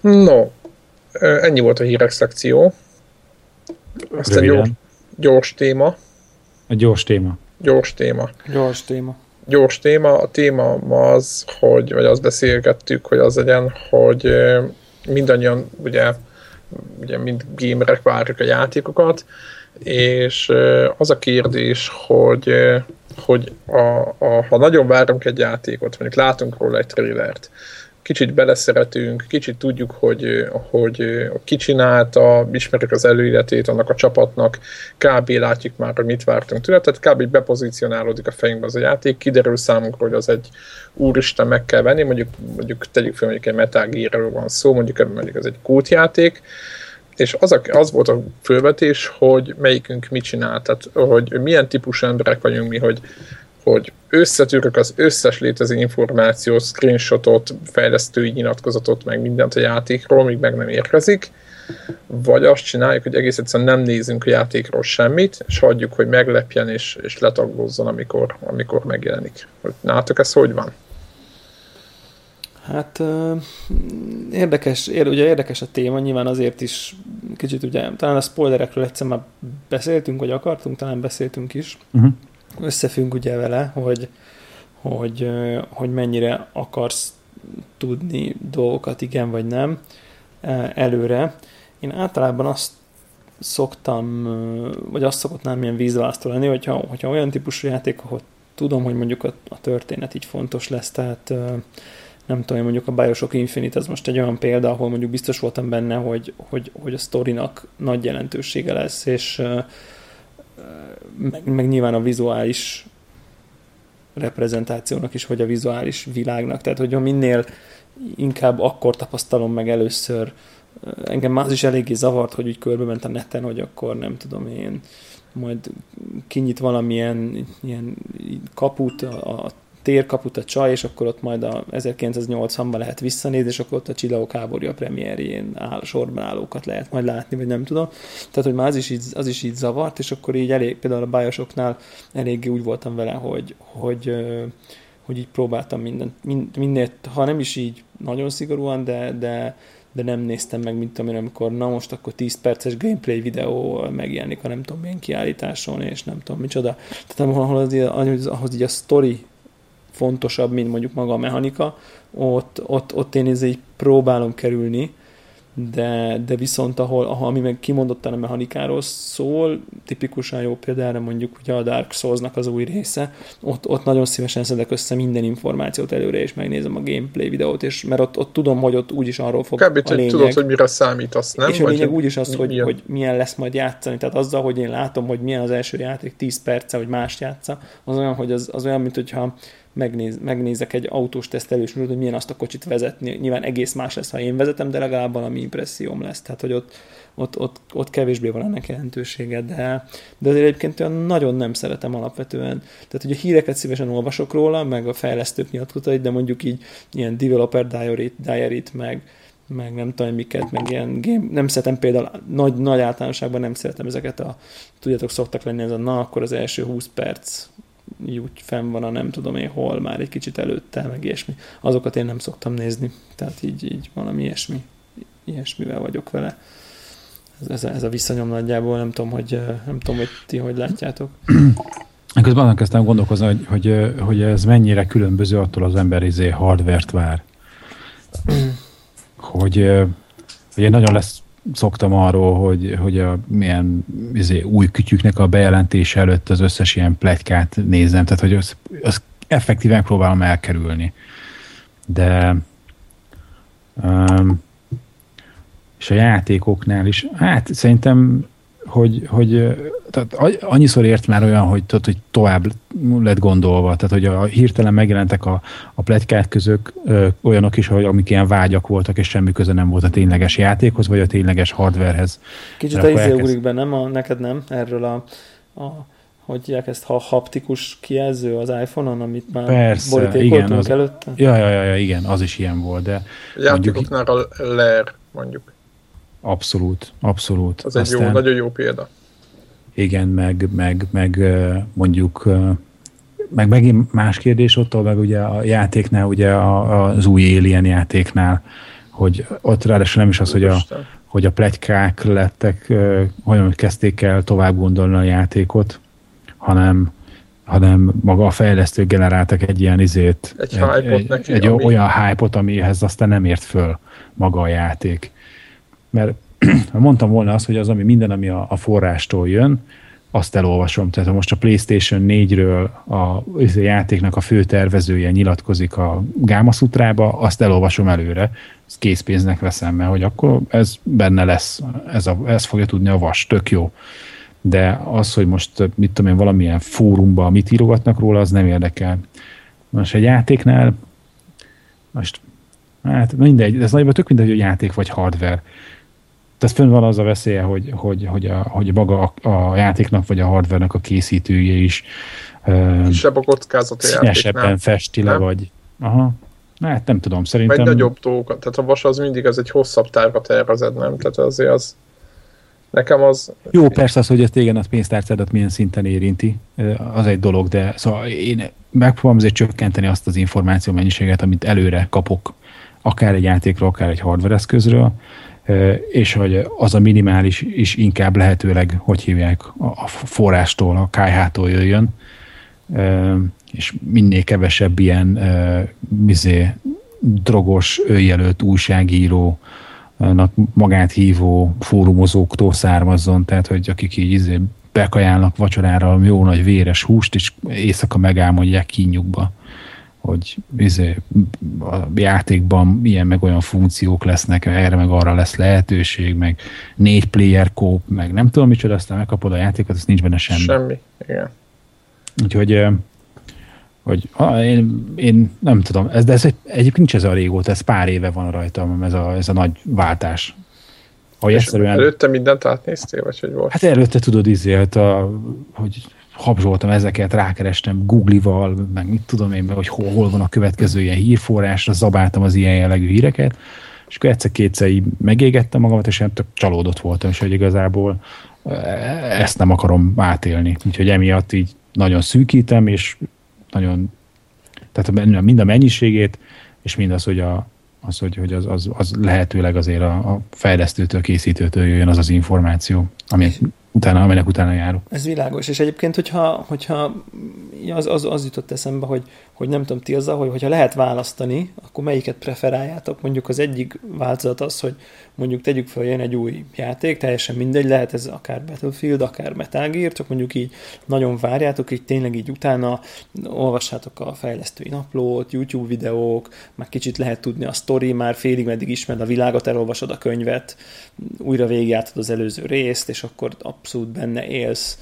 No, ennyi volt a hírek szekció. Aztán gyors, gyors téma. A gyors téma. Gyors téma. Gyors téma gyors téma. A téma az, hogy, vagy azt beszélgettük, hogy az legyen, hogy mindannyian ugye, ugye mind gamerek várjuk a játékokat, és az a kérdés, hogy, hogy a, a, ha nagyon várunk egy játékot, mondjuk látunk róla egy trailert, kicsit beleszeretünk, kicsit tudjuk, hogy, hogy ki csinálta, ismerjük az előéletét annak a csapatnak, kb. látjuk már, hogy mit vártunk tőle, tehát kb. bepozícionálódik a fejünkbe az a játék, kiderül számunkra, hogy az egy úristen meg kell venni, mondjuk, mondjuk tegyük fel, mondjuk egy Metal van szó, mondjuk, mondjuk ez egy kultjáték, és az, a, az volt a fölvetés, hogy melyikünk mit csinál, tehát hogy milyen típusú emberek vagyunk mi, hogy hogy összetűrök az összes létező információt, screenshotot, fejlesztői nyilatkozatot, meg mindent a játékról, míg meg nem érkezik, vagy azt csináljuk, hogy egész egyszerűen nem nézünk a játékról semmit, és hagyjuk, hogy meglepjen és, és letaglózzon, amikor, amikor megjelenik. Nálatok ez hogy van? Hát érdekes, ér, ugye érdekes a téma, nyilván azért is kicsit ugye, talán a spoilerekről egyszer már beszéltünk, vagy akartunk, talán beszéltünk is. Uh-huh. Összefügg ugye vele, hogy, hogy, hogy mennyire akarsz tudni dolgokat, igen vagy nem, előre. Én általában azt szoktam, vagy azt szokott nem ilyen vízválasztó lenni, hogyha, hogyha olyan típusú játék, ahol tudom, hogy mondjuk a, a történet így fontos lesz, tehát nem tudom, mondjuk a Bioshock Infinite, ez most egy olyan példa, ahol mondjuk biztos voltam benne, hogy, hogy, hogy a sztorinak nagy jelentősége lesz, és meg, meg nyilván a vizuális reprezentációnak is, hogy a vizuális világnak. Tehát, hogy minél inkább akkor tapasztalom meg először, engem az is eléggé zavart, hogy úgy körbe ment a neten, hogy akkor nem tudom én, majd kinyit valamilyen ilyen kaput a, a térkaput a csaj, és akkor ott majd a 1980-ban lehet visszanézni, és akkor ott a Csillagok háborúja premierjén áll, sorban állókat lehet majd látni, vagy nem tudom. Tehát, hogy már az is így, az is így zavart, és akkor így elég, például a Bioshocknál eléggé úgy voltam vele, hogy, hogy, hogy így próbáltam mindent, mind, ha nem is így nagyon szigorúan, de, de, de nem néztem meg, mint amire, amikor na most akkor 10 perces gameplay videó megjelenik a nem tudom milyen kiállításon, és nem tudom micsoda. Tehát ahol az, ahhoz így a story fontosabb, mint mondjuk maga a mechanika, ott, ott, ott én így próbálom kerülni, de, de viszont ahol, ahol, ami meg kimondottan a mechanikáról szól, tipikusan jó például mondjuk ugye a Dark Souls-nak az új része, ott, ott nagyon szívesen szedek össze minden információt előre, és megnézem a gameplay videót, és mert ott, ott tudom, hogy ott úgyis arról fog Kb. a lényeg. tudod, hogy mire számítasz, nem? És a lényeg úgyis az, hogy, milyen? hogy milyen lesz majd játszani. Tehát azzal, hogy én látom, hogy milyen az első játék 10 perce, hogy más játsza, az olyan, hogy az, az olyan, mint hogyha megnéz, megnézek egy autós tesztelős műsort, hogy milyen azt a kocsit vezetni. Nyilván egész más lesz, ha én vezetem, de legalább valami impresszióm lesz. Tehát, hogy ott, ott, ott, ott kevésbé van ennek jelentősége, de, de azért egyébként olyan nagyon nem szeretem alapvetően. Tehát, hogy a híreket szívesen olvasok róla, meg a fejlesztők nyilatkozatait, de mondjuk így ilyen developer diary-t, diary meg, meg nem tudom miket, meg ilyen game, nem szeretem például, nagy, nagy általánosságban nem szeretem ezeket a, tudjátok, szoktak lenni ez a, na, akkor az első 20 perc úgy fenn van a nem tudom én hol, már egy kicsit előtte, meg ilyesmi. Azokat én nem szoktam nézni, tehát így, így valami ilyesmi, ilyesmivel vagyok vele. Ez, ez, a, ez a viszonyom nagyjából, nem tudom, hogy, nem tudom, hogy ti hogy látjátok. Közben annak kezdtem gondolkozni, hogy, hogy, hogy ez mennyire különböző attól az ember izé hardvert vár. hogy, hogy én nagyon lesz szoktam arról, hogy, hogy a milyen izé, új kütyüknek a bejelentése előtt az összes ilyen pletykát nézem, tehát hogy az, az effektíven próbálom elkerülni. De um, és a játékoknál is, hát szerintem hogy, hogy tehát annyiszor ért már olyan, hogy, tudod, hogy tovább lett gondolva, tehát hogy a hirtelen megjelentek a, a pletykák közök ö, olyanok is, hogy amik ilyen vágyak voltak, és semmi köze nem volt a tényleges játékhoz, vagy a tényleges hardwarehez. Kicsit a izé elkezd... ugrik be, nem? A, neked nem? Erről a, a hogy hívják ezt, ha haptikus kijelző az iPhone-on, amit már Persze, igen, az, előtte? Ja, ja, ja, ja, igen, az is ilyen volt, de... A játékoknál mondjuk, a LER, mondjuk. Abszolút, abszolút. Az Aztán, egy jó, nagyon jó példa. Igen, meg, meg, meg mondjuk meg megint más kérdés ott, meg ugye a játéknál, ugye az új Alien játéknál, hogy ott ráadásul nem is az, hogy a, hogy a plegykák lettek, hogyan kezdték el tovább gondolni a játékot, hanem, hanem maga a fejlesztő generáltak egy ilyen izét, egy, egy, egy, neki, egy ami... olyan hype-ot, amihez aztán nem ért föl maga a játék mert [CLEARS THROAT] mondtam volna azt, hogy az, ami minden, ami a, a forrástól jön, azt elolvasom. Tehát ha most a PlayStation 4-ről a, a játéknak a fő tervezője nyilatkozik a Gáma Szutrába, azt elolvasom előre, ezt készpénznek veszem, mert hogy akkor ez benne lesz, ez, a, ez fogja tudni a vas, tök jó. De az, hogy most mit tudom én, valamilyen fórumban mit írogatnak róla, az nem érdekel. Most egy játéknál most hát mindegy, ez nagyban tök mindegy, hogy játék vagy hardware tehát fönn van az a veszélye, hogy, hogy, hogy, a, hogy maga a, a játéknak vagy a hardvernek a készítője is kisebb a kockázat a színesebben festi le, vagy aha. Hát nem tudom, szerintem... Vagy nagyobb dolgokat. Tehát a vas az mindig az egy hosszabb távra tervezed, nem? Tehát azért az... Nekem az... Jó, persze az, hogy ez téged a pénztárcádat milyen szinten érinti, az egy dolog, de szóval én megpróbálom azért csökkenteni azt az információ mennyiséget, amit előre kapok, akár egy játékról, akár egy hardware eszközről, és hogy az a minimális is inkább lehetőleg, hogy hívják, a forrástól, a KH-tól jöjjön, és minél kevesebb ilyen mizé, drogos, önjelölt újságíró, magát hívó fórumozóktól származzon, tehát hogy akik így izé bekajálnak vacsorára jó nagy véres húst, és éjszaka megálmodják kínjukba hogy izé, a játékban ilyen meg olyan funkciók lesznek, erre meg arra lesz lehetőség, meg négy player kóp, meg nem tudom micsoda, aztán megkapod a játékot, az nincs benne semmi. Semmi, igen. Úgyhogy hogy ha, én, én nem tudom, ez, de ez egy, egyébként nincs ez a régóta, ez pár éve van rajtam, ez a, ez a nagy váltás. Hogy egyszerűen, előtte mindent átnéztél, vagy hogy volt? Hát előtte tudod, izélt, a, hogy habzsoltam ezeket, rákerestem Google-val, meg mit tudom én, hogy hol, hol van a következő ilyen hírforrásra, zabáltam az ilyen jellegű híreket, és akkor egyszer-kétszer megégettem magamat, és tök csalódott voltam, és hogy igazából e, ezt nem akarom átélni. Úgyhogy emiatt így nagyon szűkítem, és nagyon, tehát mind a mennyiségét, és mind az, hogy, a, az, hogy, hogy az, az, az lehetőleg azért a, a fejlesztőtől, készítőtől jöjjön az az információ, ami utána, aminek utána járok. Ez világos, és egyébként, hogyha, hogyha az, az, az jutott eszembe, hogy, hogy nem tudom ti azzal, hogy hogyha lehet választani, akkor melyiket preferáljátok? Mondjuk az egyik változat az, hogy mondjuk tegyük fel, jön egy új játék, teljesen mindegy, lehet ez akár Battlefield, akár Metal Gear, csak mondjuk így nagyon várjátok, így tényleg így utána olvassátok a fejlesztői naplót, YouTube videók, már kicsit lehet tudni a sztori, már félig meddig ismered a világot, elolvasod a könyvet, újra végigjátod az előző részt, és akkor abszolút benne élsz.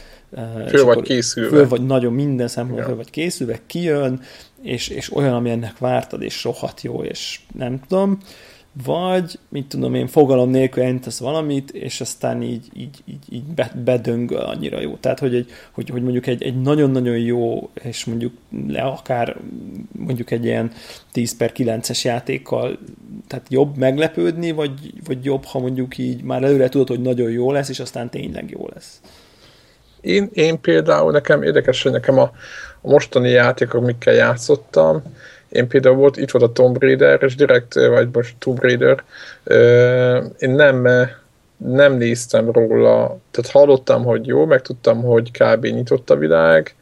Föl vagy készülve. Föl vagy nagyon minden szempontból föl vagy készülve, kijön, és, és olyan, ami ennek vártad, és rohadt jó, és nem tudom. Vagy, mit tudom én, fogalom nélkül elintesz valamit, és aztán így, így, így, így bedöngöl annyira jó. Tehát, hogy, egy, hogy, hogy mondjuk egy, egy nagyon-nagyon jó, és mondjuk le akár mondjuk egy ilyen 10 per 9-es játékkal, tehát jobb meglepődni, vagy, vagy jobb, ha mondjuk így már előre tudod, hogy nagyon jó lesz, és aztán tényleg jó lesz. Én, én például, nekem érdekes, hogy nekem a, a mostani játékok, amikkel játszottam, én például volt, itt volt a Tomb Raider, és direkt, vagy most Tomb Raider, én nem, nem néztem róla, tehát hallottam, hogy jó, meg tudtam, hogy kb. nyitott a világ,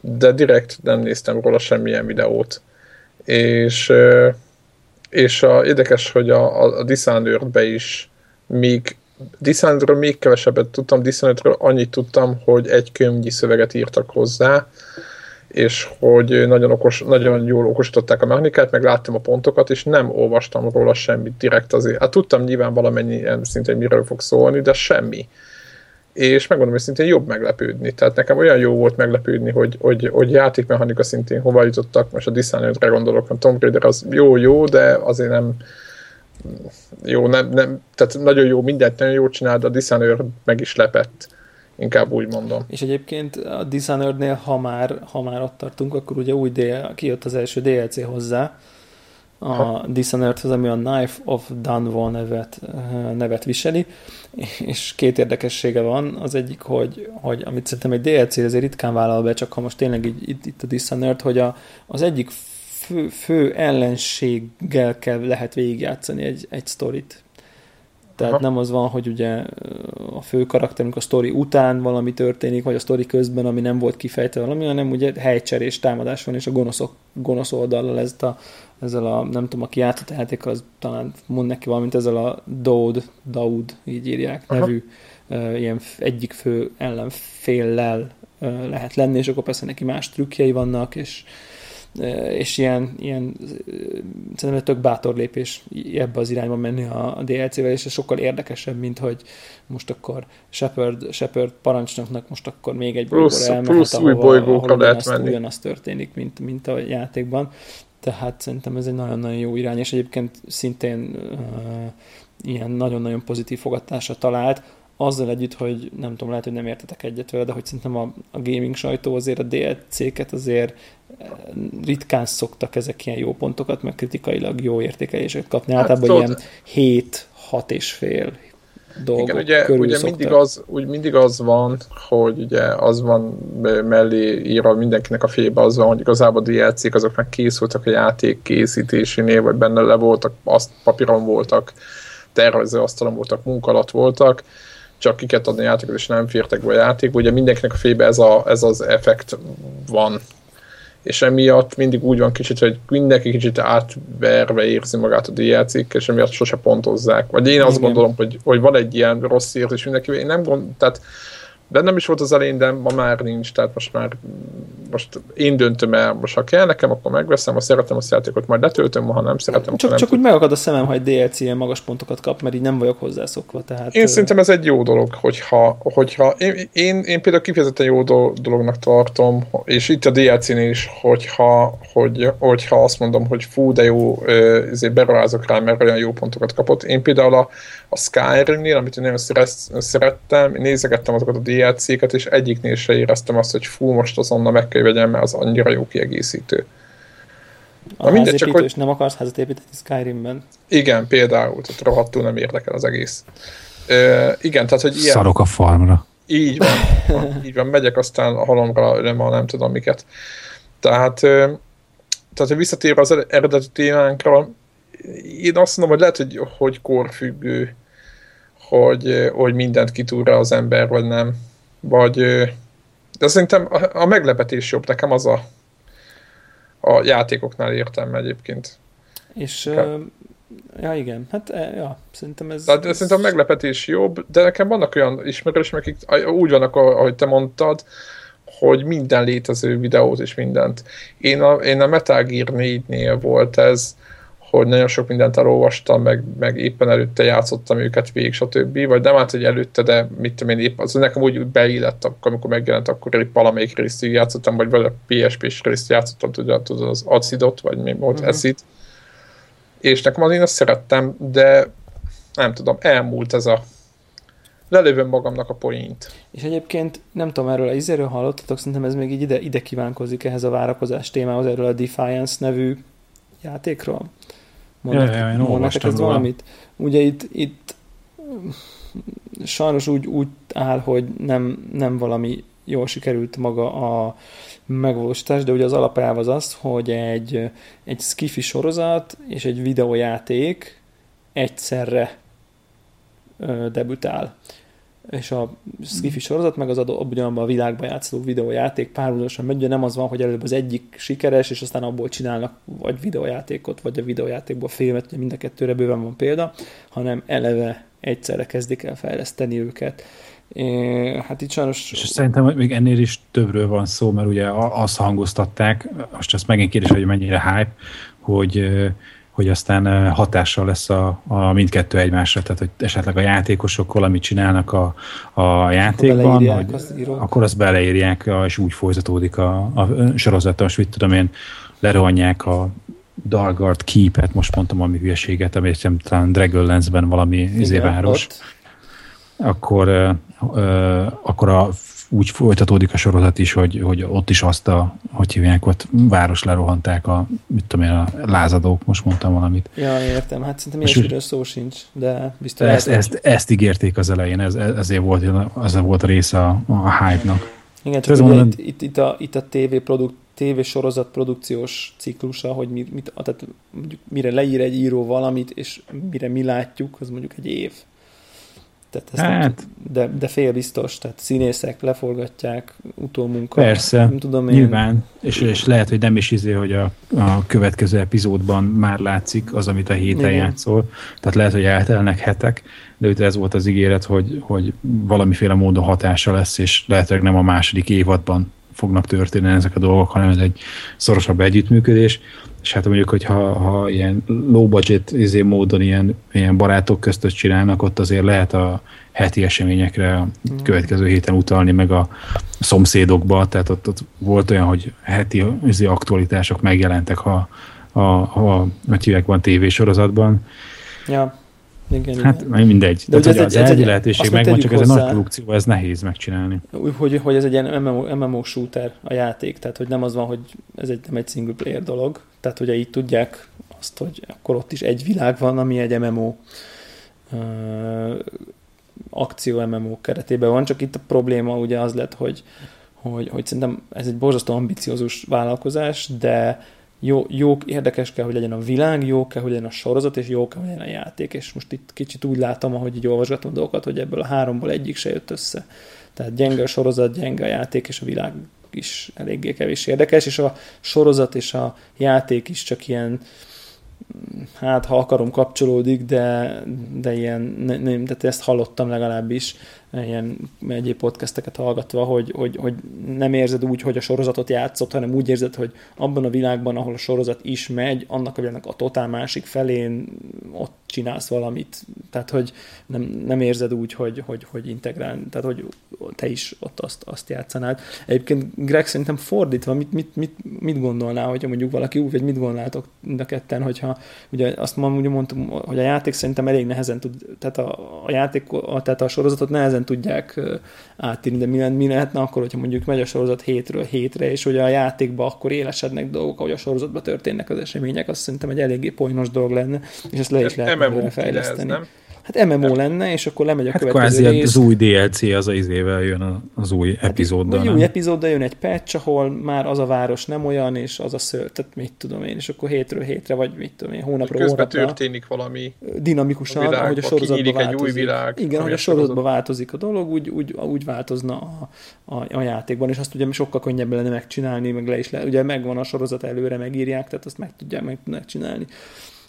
de direkt nem néztem róla semmilyen videót. És, és a, érdekes, hogy a, a, a Dishonored-be is még Dishonoredről még kevesebbet tudtam, Dishonoredről annyit tudtam, hogy egy könyvnyi szöveget írtak hozzá, és hogy nagyon, okos, nagyon jól okosították a mechanikát, meg láttam a pontokat, és nem olvastam róla semmit direkt azért. Hát tudtam nyilván valamennyi szintén miről fog szólni, de semmi. És megmondom, hogy szintén jobb meglepődni. Tehát nekem olyan jó volt meglepődni, hogy, hogy, hogy játékmechanika szintén hova jutottak, most a Dishonored-re gondolok, a Tomb Raider az jó-jó, de azért nem, jó, nem, nem, tehát nagyon jó, mindent nagyon jól csinál, de a Dishonored meg is lepett inkább úgy mondom. És egyébként a Dishonored-nél, ha már, ha már ott tartunk, akkor ugye új DL, kijött az első DLC hozzá, a Dishonored-hoz, ami a Knife of Dunwall nevet, nevet viseli, és két érdekessége van. Az egyik, hogy, hogy amit szerintem egy DLC azért ritkán vállal be, csak ha most tényleg itt, itt, itt a Dishonored, hogy a, az egyik fő, fő ellenséggel kell lehet végigjátszani egy, egy sztorit. Tehát Aha. nem az van, hogy ugye a fő karakterünk a sztori után valami történik, vagy a sztori közben, ami nem volt kifejtve valami, hanem ugye helycserés támadás van, és a gonoszok, gonosz oldallal ez a, ezzel a, nem tudom, aki játszott a játék, az talán mond neki valamint ezzel a Daud, Daud, így írják, Aha. nevű uh, ilyen egyik fő ellenféllel uh, lehet lenni, és akkor persze neki más trükkjei vannak, és és ilyen, ilyen szerintem tök bátor lépés ebbe az irányba menni a, a DLC-vel, és ez sokkal érdekesebb, mint hogy most akkor Shepard, Shepard parancsnoknak most akkor még egy bolygóra elmehet, plusz ahova, új bolygókra lehet menni. Ugyanaz történik, mint, mint a játékban. Tehát szerintem ez egy nagyon-nagyon jó irány, és egyébként szintén uh, ilyen nagyon-nagyon pozitív fogadtásra talált, azzal együtt, hogy nem tudom, lehet, hogy nem értetek egyet vele, de hogy szerintem a, a gaming sajtó azért a DLC-ket azért eh, ritkán szoktak ezek ilyen jó pontokat, meg kritikailag jó értékeléseket kapni. Hát, Általában ilyen 7, 6 és fél dolgok Igen, ugye, ugye mindig, az, úgy mindig az van, hogy ugye az van mellé írva mindenkinek a fébe az van, hogy igazából a DLC-k azok meg készültek a játék készítésénél, vagy benne le voltak, azt papíron voltak, tervező asztalon voltak, munka alatt voltak, csak kiket adni játékot, és nem fértek be a játék. Ugye mindenkinek a fébe ez, a, ez az effekt van. És emiatt mindig úgy van kicsit, hogy mindenki kicsit átverve érzi magát a dlc és emiatt sose pontozzák. Vagy én azt Igen. gondolom, hogy, hogy van egy ilyen rossz érzés mindenki. Én nem gond, tehát bennem is volt az elején, de ma már nincs, tehát most már most én döntöm el, most ha kell nekem, akkor megveszem, ha szeretem a játékot, majd letöltöm, ha nem szeretem, Csak, nem csak úgy megakad a szemem, hogy DLC ilyen magas pontokat kap, mert így nem vagyok hozzászokva. Tehát, én szerintem ez egy jó dolog, hogyha, hogyha én, én, én például kifejezetten jó dolognak tartom, és itt a DLC-nél is, hogyha, hogy, hogyha azt mondom, hogy fú, de jó, ezért beruházok rá, mert olyan jó pontokat kapott. Én például a, a Skyrim-nél, amit én nagyon szerettem, nézegettem azokat a DLC-ket, és egyiknél se éreztem azt, hogy fú, most azonnal meg kell vegyem, mert az annyira jó kiegészítő. A Na mindegy, csak hogy... nem akarsz házat építeni Skyrimben? Igen, például, tehát rohadtul nem érdekel az egész. Ö, igen, tehát, hogy ilyen... Szarok a farmra. Így van, így van, [LAUGHS] megyek aztán a halomra, nem, nem tudom miket. Tehát, ö, tehát hogy visszatérve az eredeti témánkra, én azt mondom, hogy lehet, hogy, hogy korfüggő, hogy, hogy mindent kitúr az ember, vagy nem. Vagy, de szerintem a, a meglepetés jobb, nekem az a, a játékoknál értem egyébként. És, uh, ja igen, hát ja, szerintem ez... Tehát, ez... Szerintem a meglepetés jobb, de nekem vannak olyan ismerős, akik úgy vannak, ahogy te mondtad, hogy minden létező videót és mindent. Én a, én a Metal Gear 4-nél volt ez, hogy nagyon sok mindent elolvastam, meg, meg éppen előtte játszottam őket végig, stb. Vagy nem állt, hogy előtte, de mit tudom én, épp, az nekem úgy beillett, amikor megjelent, akkor épp valamelyik részt játszottam, vagy a PSP-s részt játszottam, tudod, tudod az acidot, vagy mi volt uh-huh. eszit. És nekem az én azt szerettem, de nem tudom, elmúlt ez a lelövöm magamnak a poént. És egyébként nem tudom, erről a izéről hallottatok, szerintem ez még így ide, ide kívánkozik ehhez a várakozás témához, erről a Defiance nevű játékról. Mondatok, ja, ja, én mondatok ez valamit? Ugye itt, itt sajnos úgy, úgy áll, hogy nem, nem valami jól sikerült maga a megvalósítás, de ugye az alapelv az az, hogy egy, egy skifi sorozat és egy videójáték egyszerre debütál és a skifi sorozat, meg az adó, ugyanabban a világban játszó videójáték párhuzamosan megy, nem az van, hogy előbb az egyik sikeres, és aztán abból csinálnak vagy videójátékot, vagy a videójátékból filmet, mind a kettőre bőven van példa, hanem eleve egyszerre kezdik el fejleszteni őket. É, hát itt sajnos... És szerintem még ennél is többről van szó, mert ugye azt hangoztatták, most ezt megint kérdés, hogy mennyire hype, hogy hogy aztán hatással lesz a, a mindkettő egymásra, tehát hogy esetleg a játékosok valamit csinálnak a, a játékban, hogy azt akkor azt beleírják, és úgy folytatódik a, a sorozat, most mit tudom én, lerohanják a Dalgard Keep-et, most mondtam valami hülyeséget, nem talán Dragonlance-ben valami izéváros, akkor, akkor a úgy folytatódik a sorozat is, hogy, hogy ott is azt a, hogy hívják, ott város lerohanták a, mit tudom én, a lázadók, most mondtam valamit. Ja, értem, hát szerintem ilyesmiről szó sincs, de biztos. Ezt, ezt, ezt, ígérték az elején, ez, ezért volt, az volt a része a, a hype-nak. Igen, csak ugye mondom, itt, itt, itt, a, itt a TV produkt, TV sorozat produkciós ciklusa, hogy mi, mit, tehát mondjuk mire leír egy író valamit, és mire mi látjuk, az mondjuk egy év. Tehát ezt hát, nem, de, de fél biztos, tehát színészek leforgatják, utómunka. Persze, nem tudom én. nyilván, és, és lehet, hogy nem is izé, hogy a, a következő epizódban már látszik az, amit a héten Igen. játszol. Tehát lehet, hogy eltelnek hetek, de itt ez volt az ígéret, hogy, hogy valamiféle módon hatása lesz, és lehetőleg nem a második évadban fognak történni ezek a dolgok, hanem ez egy szorosabb együttműködés és hát mondjuk, hogy ha, ha ilyen low budget izé módon ilyen, ilyen barátok között csinálnak, ott azért lehet a heti eseményekre a mm. következő héten utalni, meg a szomszédokba, tehát ott, ott volt olyan, hogy heti izé aktualitások megjelentek, ha, ha, ha, ha hívják van tévésorozatban. Ja. Igen, Hát igen. mindegy. De De ugye Tehát, ez az egy- egy- lehetőség megvan, csak ez egy nagy hozzá- produkció, ez nehéz megcsinálni. Úgy, hogy, hogy ez egy ilyen MMO, MMO shooter a játék, tehát hogy nem az van, hogy ez egy, nem egy single player dolog, tehát ugye így tudják azt, hogy akkor ott is egy világ van, ami egy MMO ö, akció MMO keretében van, csak itt a probléma ugye az lett, hogy, hogy, hogy szerintem ez egy borzasztó ambiciózus vállalkozás, de jó, jó, érdekes kell, hogy legyen a világ, jó kell, hogy legyen a sorozat, és jó kell, hogy legyen a játék. És most itt kicsit úgy látom, ahogy így olvasgatom dolgokat, hogy ebből a háromból egyik se jött össze. Tehát gyenge a sorozat, gyenge a játék, és a világ is eléggé kevés érdekes, és a sorozat és a játék is csak ilyen hát ha akarom kapcsolódik, de, de ilyen, ne, nem, tehát ezt hallottam legalábbis ilyen egyéb podcasteket hallgatva, hogy, hogy, hogy nem érzed úgy, hogy a sorozatot játszott, hanem úgy érzed, hogy abban a világban, ahol a sorozat is megy, annak a világnak a totál másik felén ott csinálsz valamit. Tehát, hogy nem, nem érzed úgy, hogy, hogy, hogy integrál, tehát, hogy te is ott azt, azt játszanád. Egyébként Greg szerintem fordítva, mit, mit, mit, mit gondolná, hogyha mondjuk valaki úgy, vagy mit gondolnátok mind a ketten, hogyha ugye azt ma ugye mondtam, hogy a játék szerintem elég nehezen tud, tehát a, a játék, a, tehát a sorozatot nehezen tudják átírni, de mi, mi lehetne akkor, hogyha mondjuk megy a sorozat hétről hétre, és hogy a játékban akkor élesednek dolgok, ahogy a sorozatban történnek az események, azt szerintem egy eléggé poénos dolog lenne, és ezt le is lehet MMO fejleszteni. Ez, nem? Hát MMO lenne, és akkor lemegy a Hát következő kvázi rész. az új DLC az az izével jön az új epizóddal. Vagy nem? új epizóddal jön egy patch, ahol már az a város nem olyan, és az a ször, tehát mit tudom én, és akkor hétről hétre, vagy mit tudom én, hónapra, Közben hónapra történik valami dinamikusan, a világba, ahogy a sorozatban kinyílik egy változik. új világ, Igen, ami ahogy a sorozatban sorozat- változik a dolog, úgy, úgy, úgy változna a, a, a, játékban, és azt ugye sokkal könnyebb lenne megcsinálni, meg le is le, ugye megvan a sorozat előre, megírják, tehát azt meg tudják meg tudnak csinálni.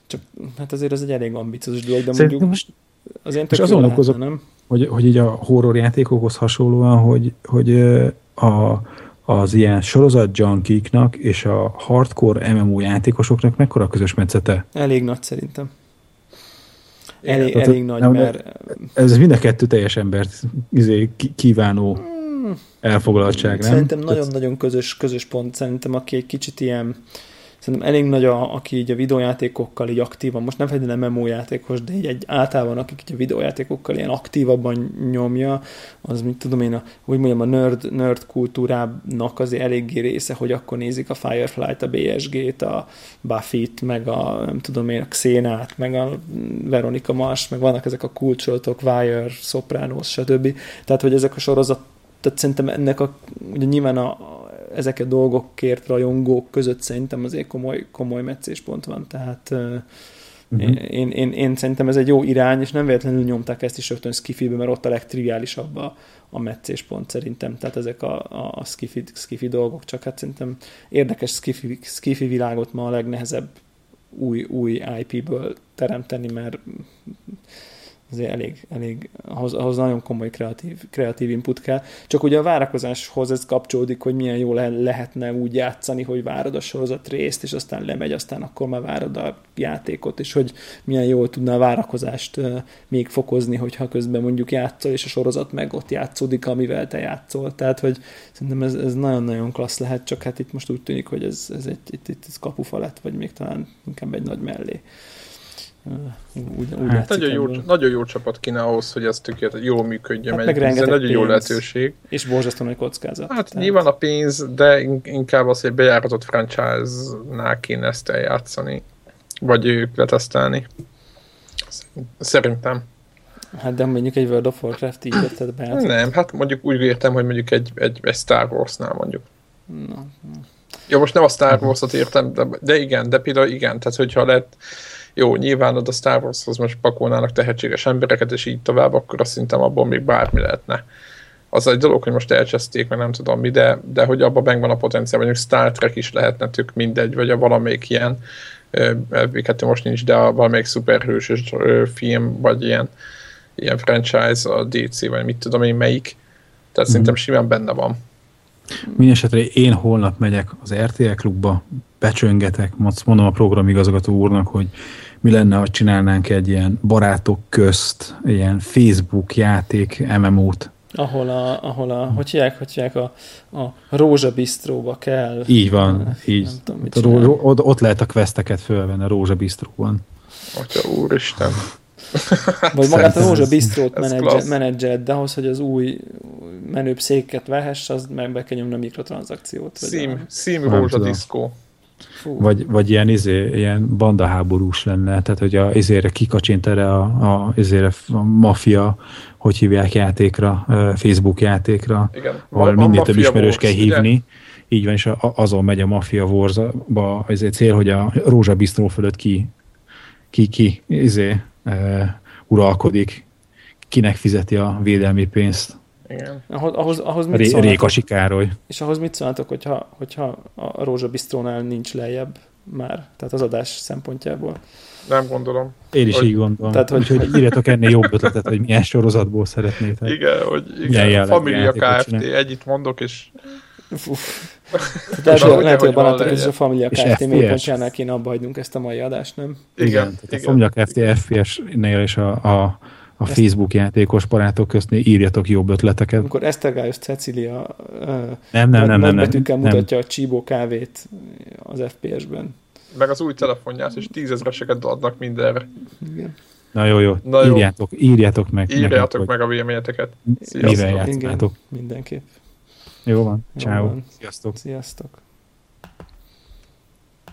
Csak hát azért ez egy elég ambiciózus dolog, de Szerintem mondjuk most azért most tök azon okozok- nem? hogy, hogy így a horror játékokhoz hasonlóan, hogy, hogy a, az ilyen sorozat junkiknak és a hardcore MMO játékosoknak mekkora közös metszete? Elég nagy szerintem. Elég, Tehát, elég nagy, nem, mert Ez mind a kettő teljes embert izé, kívánó elfoglaltság, nem? Szerintem nagyon-nagyon közös, közös pont. Szerintem aki egy kicsit ilyen, szerintem elég nagy, a, aki így a videójátékokkal így aktívan, most nem feltétlenül MMO játékos, de így egy általában, akik így a videójátékokkal ilyen aktívabban nyomja, az, mit tudom én, a, úgy mondjam, a nerd, nerd kultúrának azért eléggé része, hogy akkor nézik a Firefly-t, a BSG-t, a Buffy-t, meg a, nem tudom én, a Xénát, meg a Veronica Mars, meg vannak ezek a kulcsolatok, Wire, Sopranos, stb. Tehát, hogy ezek a sorozat tehát szerintem ennek a, ugye nyilván a ezek a dolgokért rajongók között szerintem azért komoly, komoly meccéspont van, tehát uh, Mhm. én, én, én, én, szerintem ez egy jó irány, és nem véletlenül nyomták ezt is rögtön skifibe, mert ott a legtriviálisabb a, a meccéspont szerintem, tehát ezek a, a, a skifi, skifi dolgok, csak hát szerintem érdekes skifi, skifi világot ma a legnehezebb új, új IP-ből teremteni, mert azért elég, elég ahhoz, ahhoz nagyon komoly kreatív, kreatív input kell. Csak ugye a várakozáshoz ez kapcsolódik, hogy milyen jó le, lehetne úgy játszani, hogy várod a sorozat részt, és aztán lemegy, aztán akkor már várod a játékot, és hogy milyen jól tudna a várakozást még fokozni, hogyha közben mondjuk játszol, és a sorozat meg ott játszódik, amivel te játszol. Tehát, hogy szerintem ez, ez nagyon-nagyon klassz lehet, csak hát itt most úgy tűnik, hogy ez, ez egy itt, itt ez kapufa lett, vagy még talán inkább egy nagy mellé. Úgy, úgy Hát nagyon, jó, ebből. nagyon jó csapat kéne ahhoz, hogy ez tökéletes, jól működjön. Hát meg ez egy rengeteg nagyon jó pénz. lehetőség. És borzasztó nagy kockázat. Hát nyilván a pénz, de in- inkább az, hogy bejáratott franchise-nál kéne ezt eljátszani. Vagy ők letesztelni. Szerintem. Hát de mondjuk egy World of Warcraft így vetted be. Hát, Nem, hát mondjuk úgy értem, hogy mondjuk egy, egy, egy Star Wars-nál mondjuk. na, Ja, most nem a Star Wars-ot értem, de, de igen, de például igen, tehát hogyha lett, jó, nyilván a Star Wars-hoz most pakolnának tehetséges embereket, és így tovább, akkor azt szerintem abból még bármi lehetne. Az egy dolog, hogy most elcseszték, meg nem tudom mi, de, de hogy abban megvan a potenciál, mondjuk Star Trek is lehetne tök mindegy, vagy a valamelyik ilyen, hát most nincs, de a valamelyik szuperhősös film, vagy ilyen, ilyen franchise, a DC, vagy mit tudom én melyik. Tehát szerintem simán benne van. Mindenesetre én holnap megyek az RTL klubba, becsöngetek, mondom a programigazgató úrnak, hogy mi lenne, ha csinálnánk egy ilyen barátok közt, ilyen Facebook játék MMO-t. ahol a, ahol a, hogy hívják, hogy hívják, a, a Rózsa Bistróba kell. Így van, Nem így. tudom, mit Ott, csinál. ott, lehet a questeket fölvenni a Rózsa Bistróban. Atya úristen. [LAUGHS] Vagy magát a Rózsa Bistrót ez menedzse, klassz. menedzseled, de ahhoz, hogy az új menőbb széket vehess, az meg be kell nyomni a mikrotranszakciót. Szím, a- szím Nem rózsa diszkó. Fú, Vagy, vagy ilyen, izé, ilyen bandaháborús lenne, tehát hogy a, izére kikacsint erre a, a, izére a mafia, hogy hívják játékra, Facebook játékra, Igen. ahol minél több ismerős kell Wars, ugye? hívni, így van, és a, azon megy a Mafia Wars-ba, ezért cél, hogy a Rózsa Bistró fölött ki, ki, ki izé, e, uralkodik, kinek fizeti a védelmi pénzt. Igen. ahhoz, ahhoz, ahhoz mit Ré, szólnátok? Rékasi Károly. És ahhoz mit szólnátok, hogyha, hogyha a Rózsa Bistrónál nincs lejjebb már, tehát az adás szempontjából? Nem gondolom. Én is Hogy- így gondolom. Tehát, hogy- Úgyhogy írjatok ennél jobb ötletet, hogy milyen sorozatból szeretnétek. Igen, hogy igen, jellegű Familia Kft. csinál? Egyit mondok, és. [LAUGHS] Tehát lehet, hogy- a barátok és a. Familia És Kft. Mélypontjánál kéne abba hagynunk ezt a mai adást, nem? igen, igen, tehát igen. a Familya Kft. FPS-nél és a, a, a Facebook játékos barátok köztnél írjatok jobb ötleteket. Amikor Esztergályos Cecilia Nem, nem, nem, nem, nem, betűkkel nem. mutatja a Csíbó kávét az FPS-ben. Meg az új telefonját, és tízezreseket adnak mindenre. Igen. Na jó, jó, Na jó. írjátok, írjátok meg. Írjátok nekünk, meg a véleményeteket. hogy Mivel Sziasztok. játszanátok. Mindenképp. Jó van, ciao. Sziasztok. Sziasztok.